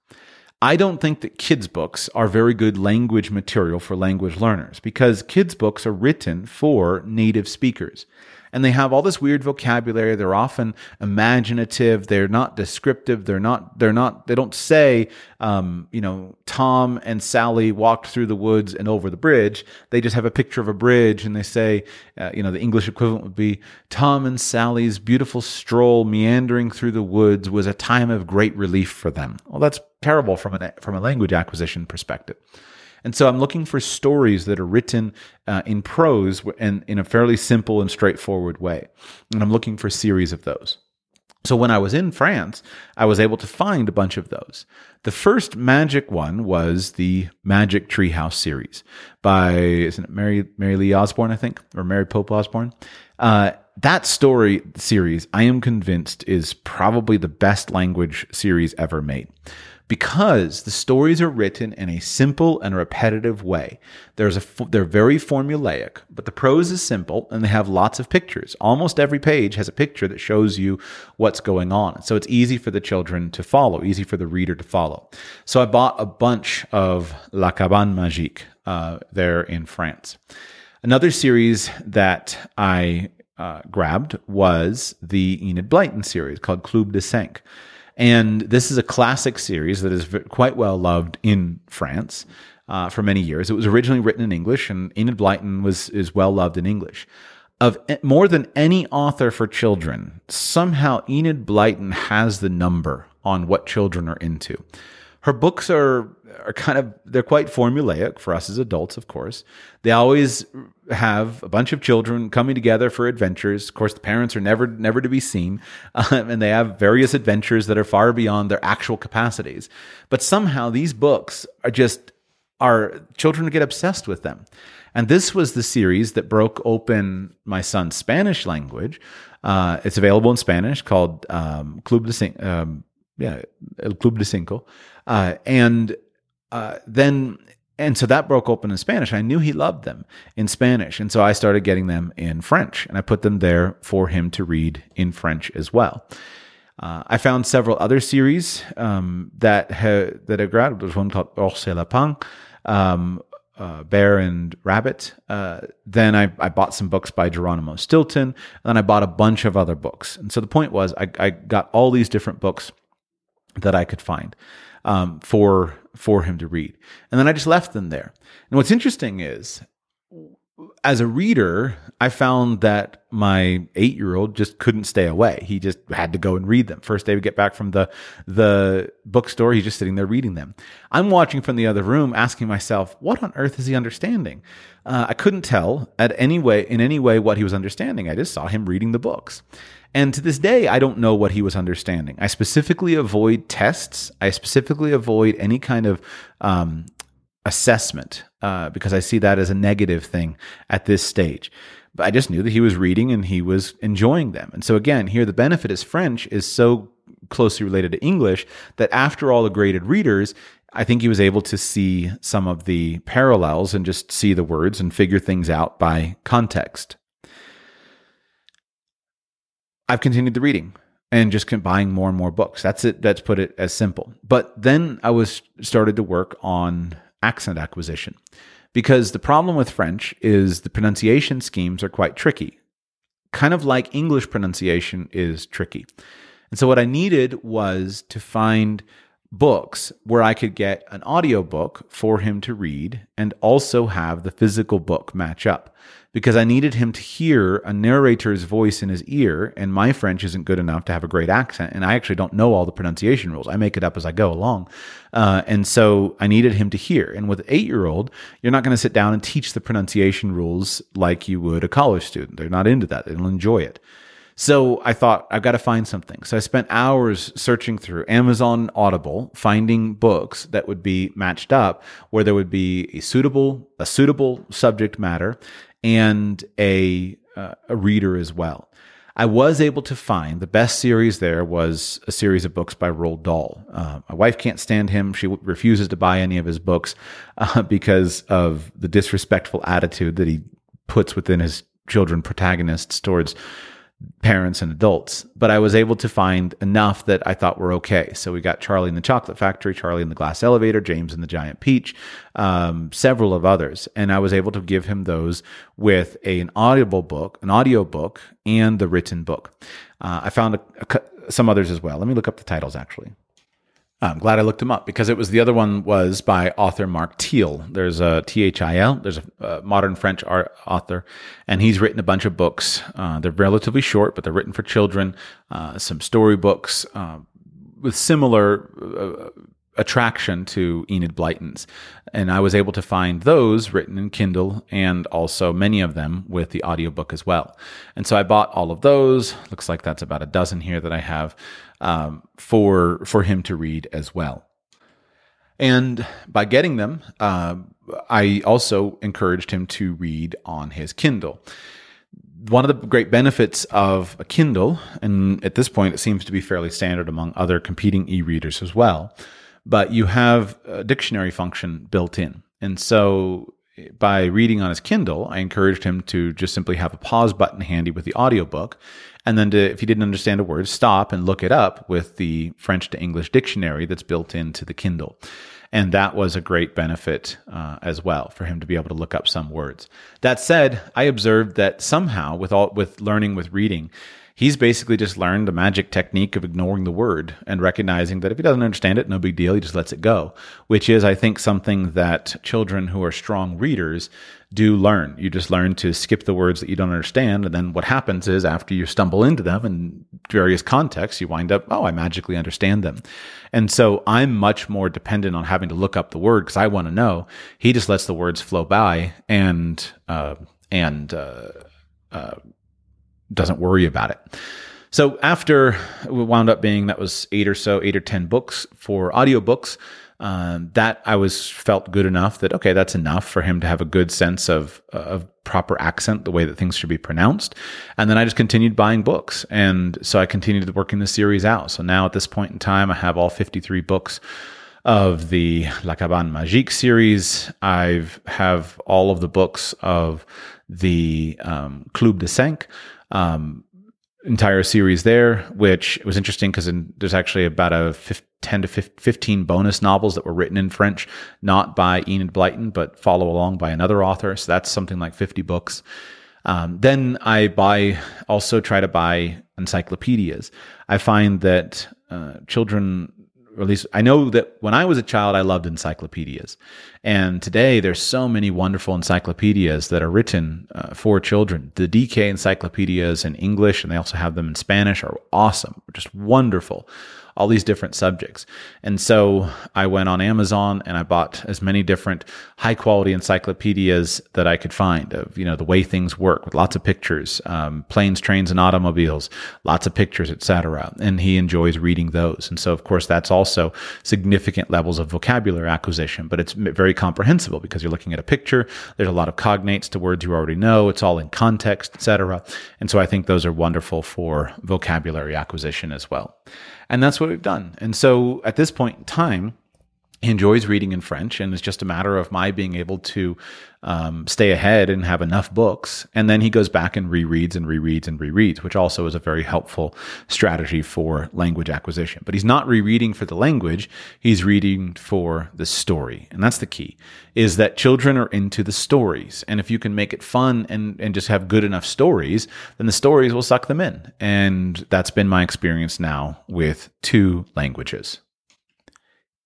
I don't think that kids' books are very good language material for language learners because kids' books are written for native speakers and they have all this weird vocabulary. They're often imaginative. They're not descriptive. They're not. They're not. They don't say, um, you know, Tom and Sally walked through the woods and over the bridge. They just have a picture of a bridge, and they say, uh, you know, the English equivalent would be Tom and Sally's beautiful stroll meandering through the woods was a time of great relief for them. Well, that's terrible from a from a language acquisition perspective. And so I'm looking for stories that are written uh, in prose and in a fairly simple and straightforward way. And I'm looking for a series of those. So when I was in France, I was able to find a bunch of those. The first magic one was the Magic Treehouse series by isn't it Mary Mary Lee Osborne, I think, or Mary Pope Osborne. Uh, that story series, I am convinced, is probably the best language series ever made because the stories are written in a simple and repetitive way. There's a they're very formulaic, but the prose is simple and they have lots of pictures. Almost every page has a picture that shows you what's going on. So it's easy for the children to follow, easy for the reader to follow. So I bought a bunch of La Cabane Magique uh, there in France. Another series that I uh, grabbed was the Enid Blyton series called Club de Cinq. And this is a classic series that is quite well loved in France uh, for many years. It was originally written in English, and Enid Blyton was is well loved in English. Of more than any author for children, somehow Enid Blyton has the number on what children are into. Her books are are kind of they're quite formulaic for us as adults, of course. They always have a bunch of children coming together for adventures. Of course, the parents are never never to be seen, um, and they have various adventures that are far beyond their actual capacities. But somehow these books are just are children get obsessed with them. And this was the series that broke open my son's Spanish language. Uh, it's available in Spanish called um, Club de Cinco, um, yeah, El Club de Cinco. Uh, and uh, then and so that broke open in Spanish. I knew he loved them in Spanish. And so I started getting them in French and I put them there for him to read in French as well. Uh, I found several other series um, that ha- that I grabbed. There's one called Ours et Lapin, um, uh, Bear and Rabbit. Uh, then I, I bought some books by Geronimo Stilton. Then I bought a bunch of other books. And so the point was, I, I got all these different books that I could find um, for for him to read, and then I just left them there. And what's interesting is as a reader, I found that my eight year old just couldn't stay away. He just had to go and read them. First day we get back from the, the bookstore, he's just sitting there reading them. I'm watching from the other room, asking myself, what on earth is he understanding? Uh, I couldn't tell at any way, in any way, what he was understanding. I just saw him reading the books. And to this day, I don't know what he was understanding. I specifically avoid tests. I specifically avoid any kind of um, assessment uh, because I see that as a negative thing at this stage. But I just knew that he was reading and he was enjoying them. And so again, here the benefit is French is so closely related to English that after all the graded readers, I think he was able to see some of the parallels and just see the words and figure things out by context. I've continued the reading and just kept buying more and more books. That's it. That's put it as simple. But then I was started to work on accent acquisition. Because the problem with French is the pronunciation schemes are quite tricky, kind of like English pronunciation is tricky. And so, what I needed was to find books where I could get an audiobook for him to read and also have the physical book match up because I needed him to hear a narrator's voice in his ear, and my French isn't good enough to have a great accent, and I actually don't know all the pronunciation rules. I make it up as I go along. Uh, and so I needed him to hear. And with an eight year old, you're not going to sit down and teach the pronunciation rules like you would a college student. They're not into that, they don't enjoy it. So I thought I've got to find something. So I spent hours searching through Amazon Audible, finding books that would be matched up where there would be a suitable a suitable subject matter and a uh, a reader as well. I was able to find the best series there was a series of books by Roald Dahl. Uh, my wife can't stand him. She refuses to buy any of his books uh, because of the disrespectful attitude that he puts within his children protagonists towards parents and adults, but I was able to find enough that I thought were okay. So we got Charlie in the Chocolate Factory, Charlie in the Glass Elevator, James and the Giant Peach, um, several of others, and I was able to give him those with a, an audible book, an audio book, and the written book. Uh, I found a, a, some others as well. Let me look up the titles actually. I'm glad I looked him up because it was the other one was by author Mark Thil. There's a T H I L. There's a, a, modern French art author, and he's written a bunch of books. Uh, they're relatively short, but they're written for children. Uh, some storybooks uh, with similar uh, attraction to Enid Blyton's. And I was able to find those written in Kindle and also many of them with the audiobook as well. And so I bought all of those. Looks like that's about a dozen here that I have um, for for him to read as well. And by getting them, uh, I also encouraged him to read on his Kindle. One of the great benefits of a Kindle, and at this point it seems to be fairly standard among other competing e readers as well, but you have a dictionary function built in. And so by reading on his Kindle, I encouraged him to just simply have a pause button handy with the audiobook. And then to, if he didn't understand a word, stop and look it up with the French to English dictionary that's built into the Kindle. And that was a great benefit uh, as well for him to be able to look up some words. That said, I observed that somehow with all, with learning with reading, he's basically just learned the magic technique of ignoring the word and recognizing that if he doesn't understand it, no big deal. He just lets it go, which is, I think, something that children who are strong readers do learn. You just learn to skip the words that you don't understand. And then what happens is after you stumble into them in various contexts, you wind up, oh, I magically understand them. And so I'm much more dependent on having to look up the word because I want to know. He just lets the words flow by and, uh, and, uh, uh, doesn't worry about it. So after it wound up being that was eight or so, eight or ten books for audiobooks, um, that I was felt good enough that okay, that's enough for him to have a good sense of of proper accent, the way that things should be pronounced. And then I just continued buying books, and so I continued working the series out. So now at this point in time, I have all fifty three books of the La Cabane Magique series. I have all of the books of the um, Club de Cinq um, entire series there, which was interesting because there's actually about a 10 to 15 bonus novels that were written in French, not by Enid Blyton, but follow along by another author. So that's something like 50 books. Um, then I buy, also try to buy encyclopedias. I find that uh, children or at least I know that when I was a child, I loved encyclopedias. And today, there's so many wonderful encyclopedias that are written uh, for children. The DK encyclopedias in English, and they also have them in Spanish, are awesome, just wonderful all these different subjects. And so I went on Amazon and I bought as many different high quality encyclopedias that I could find of, you know, the way things work with lots of pictures, um, planes, trains, and automobiles, lots of pictures, etc. And he enjoys reading those. And so, of course, that's also significant levels of vocabulary acquisition, but it's very comprehensible because you're looking at a picture. There's a lot of cognates to words you already know. It's all in context, etc. And so I think those are wonderful for vocabulary acquisition as well. And that's what we've done. And so at this point in time, he enjoys reading in French, and it's just a matter of my being able to um, stay ahead and have enough books. And then he goes back and rereads and rereads and rereads, which also is a very helpful strategy for language acquisition. But he's not rereading for the language, he's reading for the story. And that's the key is that children are into the stories. And if you can make it fun and, and just have good enough stories, then the stories will suck them in. And that's been my experience now with two languages.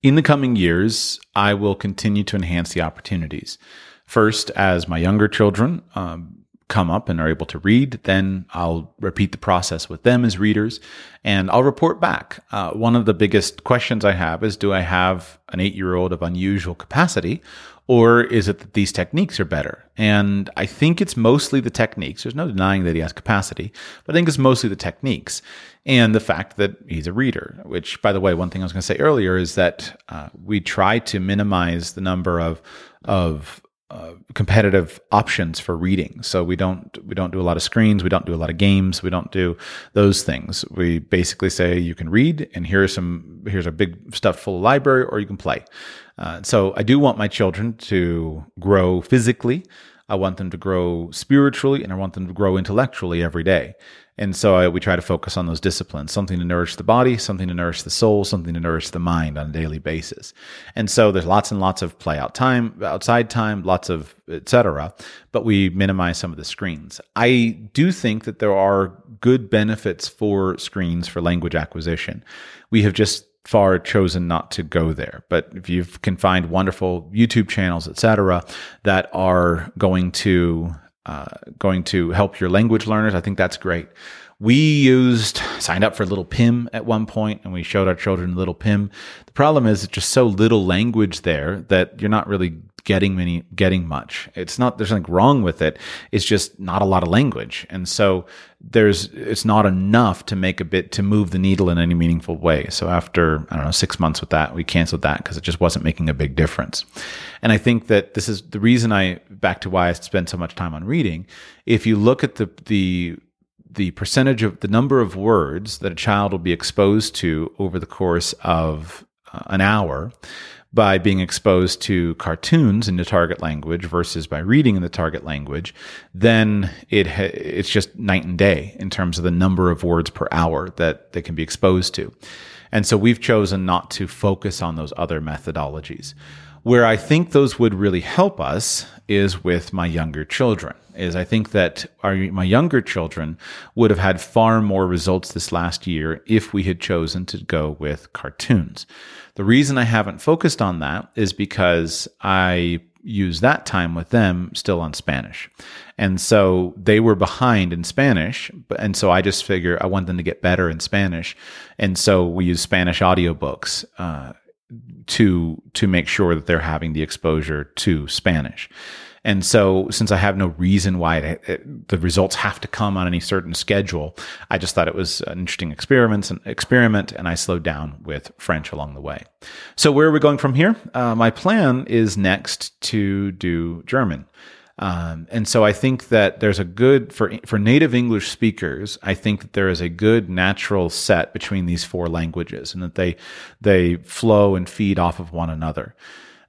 In the coming years, I will continue to enhance the opportunities. First, as my younger children um, come up and are able to read, then I'll repeat the process with them as readers and I'll report back. Uh, one of the biggest questions I have is Do I have an eight year old of unusual capacity? Or is it that these techniques are better? And I think it's mostly the techniques. There's no denying that he has capacity, but I think it's mostly the techniques and the fact that he's a reader, which, by the way, one thing I was going to say earlier is that uh, we try to minimize the number of, of uh, competitive options for reading. So we don't we don't do a lot of screens, we don't do a lot of games, we don't do those things. We basically say you can read, and here's some here's a big stuff full library, or you can play. Uh, so I do want my children to grow physically. I want them to grow spiritually, and I want them to grow intellectually every day. And so I, we try to focus on those disciplines something to nourish the body, something to nourish the soul, something to nourish the mind on a daily basis. And so there's lots and lots of play out time, outside time, lots of etc. But we minimize some of the screens. I do think that there are good benefits for screens for language acquisition. We have just far chosen not to go there. But if you can find wonderful YouTube channels, etc., that are going to uh, going to help your language learners, I think that's great. We used signed up for Little Pim at one point, and we showed our children Little Pim. The problem is it's just so little language there that you're not really getting many getting much. It's not there's nothing wrong with it. It's just not a lot of language. And so there's it's not enough to make a bit to move the needle in any meaningful way. So after i don't know 6 months with that we canceled that because it just wasn't making a big difference. And i think that this is the reason i back to why i spend so much time on reading. If you look at the the the percentage of the number of words that a child will be exposed to over the course of uh, an hour by being exposed to cartoons in the target language versus by reading in the target language, then it ha- it's just night and day in terms of the number of words per hour that they can be exposed to. And so we've chosen not to focus on those other methodologies. Where I think those would really help us is with my younger children. Is I think that our, my younger children would have had far more results this last year if we had chosen to go with cartoons. The reason I haven't focused on that is because I use that time with them still on Spanish. And so they were behind in Spanish. And so I just figure I want them to get better in Spanish. And so we use Spanish audiobooks. Uh, to to make sure that they're having the exposure to Spanish. And so, since I have no reason why it, it, the results have to come on any certain schedule, I just thought it was an interesting experiment. And experiment, and I slowed down with French along the way. So, where are we going from here? Uh, my plan is next to do German. Um, and so I think that there's a good for for native English speakers. I think that there is a good natural set between these four languages, and that they they flow and feed off of one another.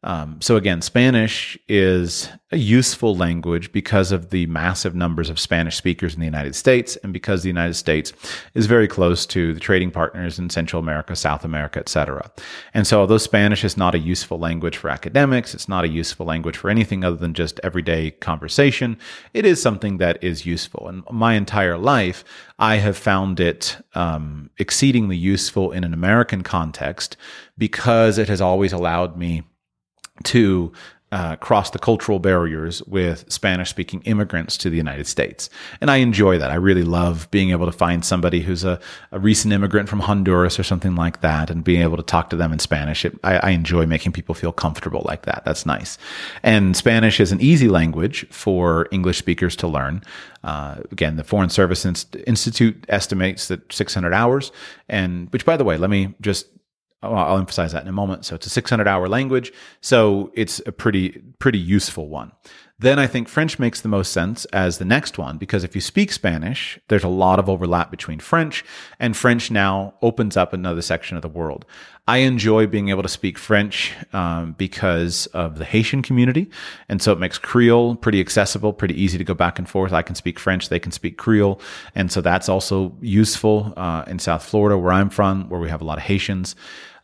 Um, so again, Spanish is a useful language because of the massive numbers of Spanish speakers in the United States, and because the United States is very close to the trading partners in Central America, South America, etc. And so, although Spanish is not a useful language for academics, it's not a useful language for anything other than just everyday conversation. It is something that is useful, and my entire life, I have found it um, exceedingly useful in an American context because it has always allowed me to uh, cross the cultural barriers with Spanish speaking immigrants to the United States. And I enjoy that. I really love being able to find somebody who's a, a recent immigrant from Honduras or something like that and being able to talk to them in Spanish. It, I, I, enjoy making people feel comfortable like that. That's nice. And Spanish is an easy language for English speakers to learn. Uh, again, the Foreign Service Institute estimates that 600 hours. And which, by the way, let me just I'll emphasize that in a moment. So it's a 600 hour language. So it's a pretty, pretty useful one. Then I think French makes the most sense as the next one because if you speak Spanish, there's a lot of overlap between French and French now opens up another section of the world. I enjoy being able to speak French um, because of the Haitian community. And so it makes Creole pretty accessible, pretty easy to go back and forth. I can speak French, they can speak Creole. And so that's also useful uh, in South Florida, where I'm from, where we have a lot of Haitians.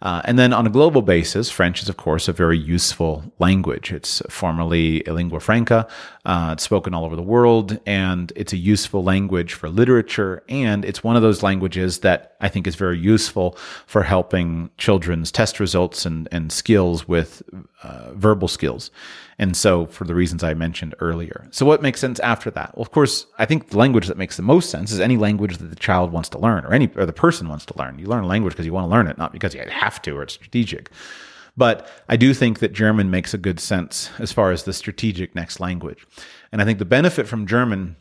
Uh, and then on a global basis, French is, of course, a very useful language. It's formerly a lingua franca. Uh, it's spoken all over the world, and it's a useful language for literature. And it's one of those languages that I think is very useful for helping children's test results and, and skills with uh, verbal skills. And so, for the reasons I mentioned earlier. So, what makes sense after that? Well, of course, I think the language that makes the most sense is any language that the child wants to learn or any, or the person wants to learn. You learn a language because you want to learn it, not because you have to or it's strategic. But I do think that German makes a good sense as far as the strategic next language. And I think the benefit from German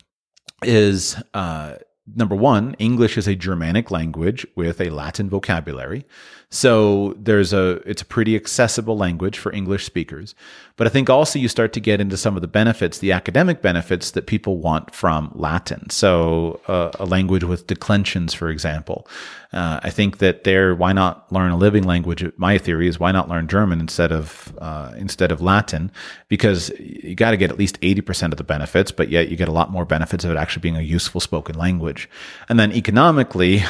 is uh, number one, English is a Germanic language with a Latin vocabulary. So there's a it's a pretty accessible language for English speakers. But I think also you start to get into some of the benefits, the academic benefits that people want from Latin. So uh, a language with declensions, for example. Uh, I think that there, why not learn a living language? My theory is why not learn German instead of uh, instead of Latin? Because you got to get at least eighty percent of the benefits, but yet you get a lot more benefits of it actually being a useful spoken language. And then economically,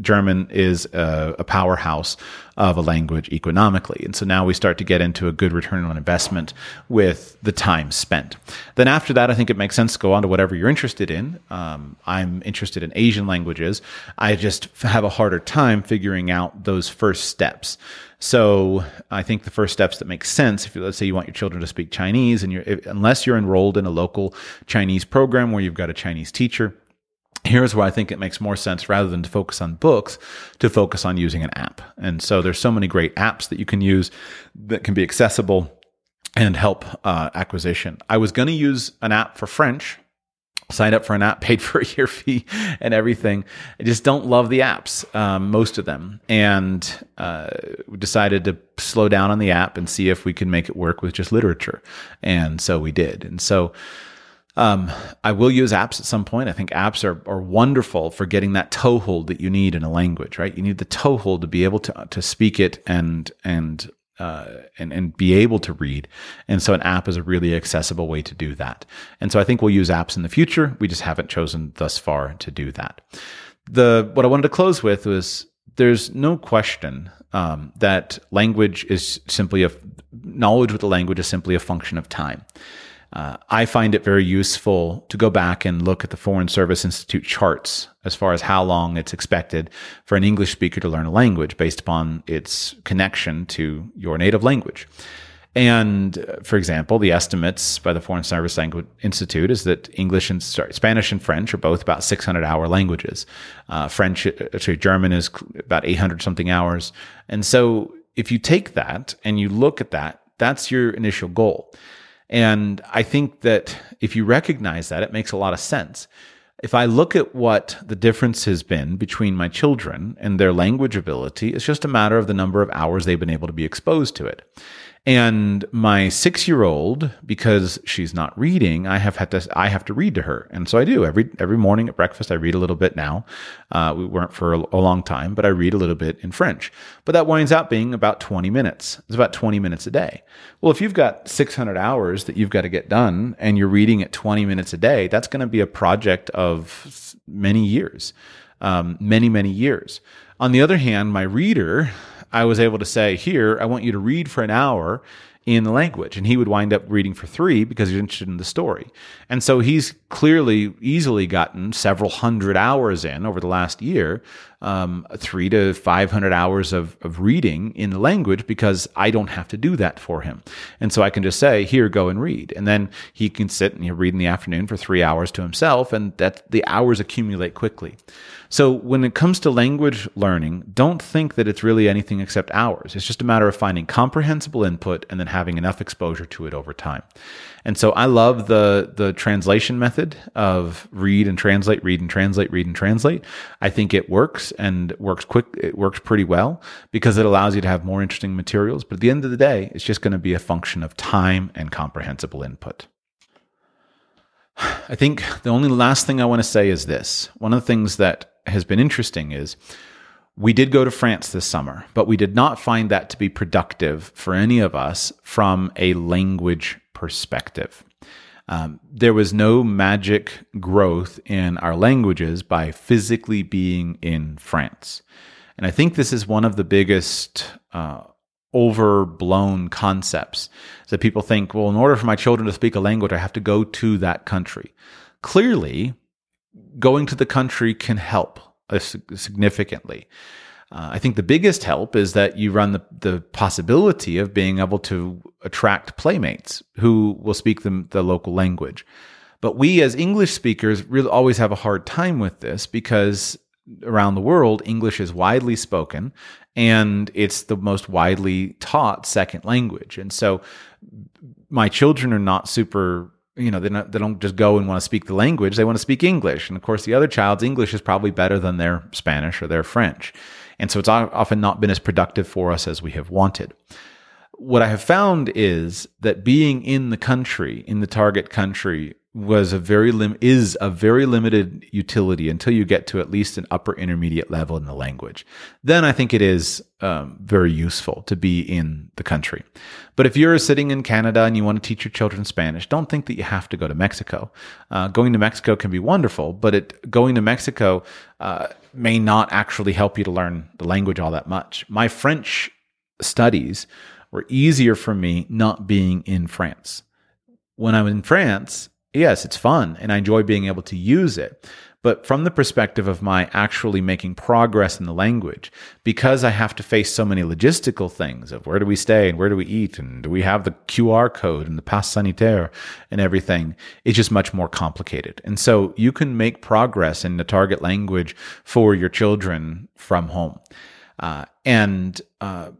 German is a, a powerhouse of a language economically. And so now we start to get into a good return on investment with the time spent. Then after that, I think it makes sense to go on to whatever you're interested in. Um, I'm interested in Asian languages. I just have a harder time figuring out those first steps. So I think the first steps that make sense, if you, let's say you want your children to speak Chinese, and you're, if, unless you're enrolled in a local Chinese program where you've got a Chinese teacher, here's where I think it makes more sense rather than to focus on books to focus on using an app. And so there's so many great apps that you can use that can be accessible and help uh, acquisition. I was going to use an app for French, signed up for an app, paid for a year fee and everything. I just don't love the apps, um, most of them, and uh, decided to slow down on the app and see if we could make it work with just literature. And so we did. And so um, I will use apps at some point. I think apps are, are wonderful for getting that toehold that you need in a language, right? You need the toehold to be able to to speak it and and uh, and and be able to read. And so an app is a really accessible way to do that. And so I think we'll use apps in the future. We just haven't chosen thus far to do that. The what I wanted to close with was there's no question um, that language is simply a knowledge with the language is simply a function of time. Uh, I find it very useful to go back and look at the Foreign Service Institute charts as far as how long it's expected for an English speaker to learn a language based upon its connection to your native language. And uh, for example, the estimates by the Foreign Service Language Institute is that English and sorry, Spanish and French are both about 600 hour languages. Uh, French, actually, uh, German is about 800 something hours. And so if you take that and you look at that, that's your initial goal. And I think that if you recognize that, it makes a lot of sense. If I look at what the difference has been between my children and their language ability, it's just a matter of the number of hours they've been able to be exposed to it. And my six year old, because she's not reading, I have had to I have to read to her, and so I do every every morning at breakfast. I read a little bit now. Uh, we weren't for a, long time, but I read a little bit in French. But that winds up being about twenty minutes. It's about twenty minutes a day. Well, if you've got six hundred hours that you've got to get done, and you're reading at twenty minutes a day, that's going to be a project of many years, um, many many years. On the other hand, my reader I was able to say, here, I want you to read for an hour in the language. And he would wind up reading for three because he's interested in the story. And so he's clearly easily gotten several hundred hours in over the last year, um, three to 500 hours of, of reading in the language because I don't have to do that for him. And so I can just say, here, go and read. And then he can sit and read in the afternoon for three hours to himself. And that the hours accumulate quickly. So when it comes to language learning, don't think that it's really anything except hours. It's just a matter of finding comprehensible input and then having enough exposure to it over time. And so I love the the translation method of read and translate, read and translate, read and translate. I think it works and works quick. It works pretty well because it allows you to have more interesting materials. But at the end of the day, it's just going to be a function of time and comprehensible input. I think the only last thing I want to say is this. One of the things that has been interesting is we did go to France this summer, but we did not find that to be productive for any of us from a language perspective. Um, there was no magic growth in our languages by physically being in France. And I think this is one of the biggest uh, overblown concepts that people think, well, in order for my children to speak a language, I have to go to that country. Clearly, going to the country can help significantly. Uh, I think the biggest help is that you run the, the possibility of being able to attract playmates who will speak the, the local language. But we as English speakers really always have a hard time with this because around the world, English is widely spoken and it's the most widely taught second language. And so my children are not super you know, don't, they don't just go and want to speak the language. They want to speak English. And of course, the other child's English is probably better than their Spanish or their French. And so it's often not been as productive for us as we have wanted. What I have found is that being in the country, in the target country, was a very lim- is a very limited utility until you get to at least an upper intermediate level in the language. Then I think it is um, very useful to be in the country. But if you're sitting in Canada and you want to teach your children Spanish, don't think that you have to go to Mexico. Uh, going to Mexico can be wonderful, but it, going to Mexico uh, may not actually help you to learn the language all that much. My French studies were easier for me not being in France. When I'm in France, yes, it's fun and I enjoy being able to use it. But from the perspective of my actually making progress in the language, because I have to face so many logistical things of where do we stay and where do we eat and do we have the QR code and the pass sanitaire and everything, it's just much more complicated. And so you can make progress in the target language for your children from home. Uh, and uh,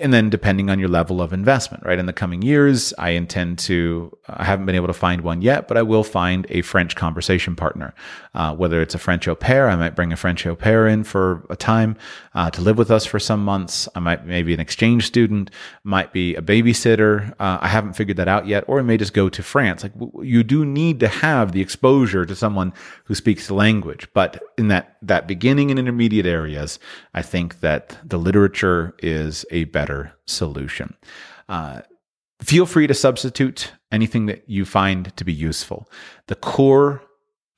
and then depending on your level of investment, right? In the coming years, I intend to, I haven't been able to find one yet, but I will find a French conversation partner. Uh, whether it's a French au pair, I might bring a French au pair in for a time uh, to live with us for some months. I might maybe an exchange student, might be a babysitter. Uh, I haven't figured that out yet, or I may just go to France. Like you do need to have the exposure to someone who speaks the language, but in that that beginning and intermediate areas, I think that the literature is a better better solution. Uh, feel free to substitute anything that you find to be useful. The core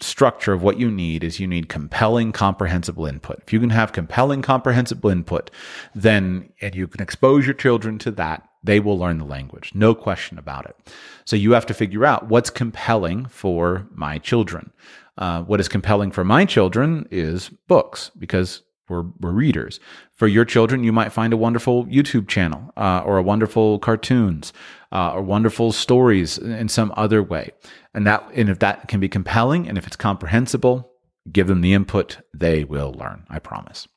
structure of what you need is you need compelling comprehensible input. If you can have compelling comprehensible input, then and you can expose your children to that, they will learn the language. No question about it. So you have to figure out what's compelling for my children. Uh, what is compelling for my children is books because we're, we're readers. For your children, you might find a wonderful YouTube channel uh, or a wonderful cartoons uh, or wonderful stories in some other way. And that, and if that can be compelling and if it's comprehensible, give them the input, they will learn. I promise.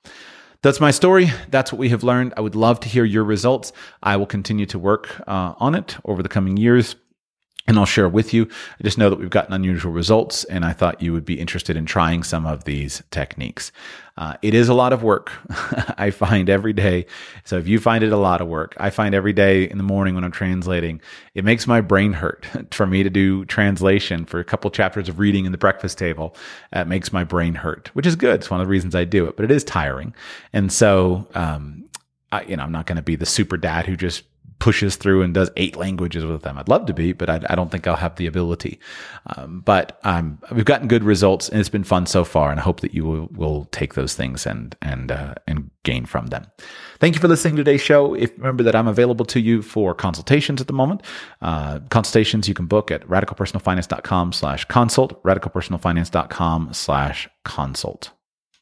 That's my story. That's what we have learned. I would love to hear your results. I will continue to work uh, on it over the coming years and I'll share with you. I just know that we've gotten unusual results, and I thought you would be interested in trying some of these techniques. Uh, it is a lot of work, I find every day. So if you find it a lot of work, I find every day in the morning when I'm translating, it makes my brain hurt for me to do translation for a couple chapters of reading in the breakfast table. It makes my brain hurt, which is good. It's one of the reasons I do it, but it is tiring. And so, um, I, you know, I'm not going to be the super dad who just pushes through and does eight languages with them. I'd love to be, but I, I don't think I'll have the ability. Um, but um, we've gotten good results, and it's been fun so far. And I hope that you will, will take those things and and uh, and gain from them. Thank you for listening to today's show. If remember that I'm available to you for consultations at the moment. Uh, consultations you can book at radicalpersonalfinance.com slash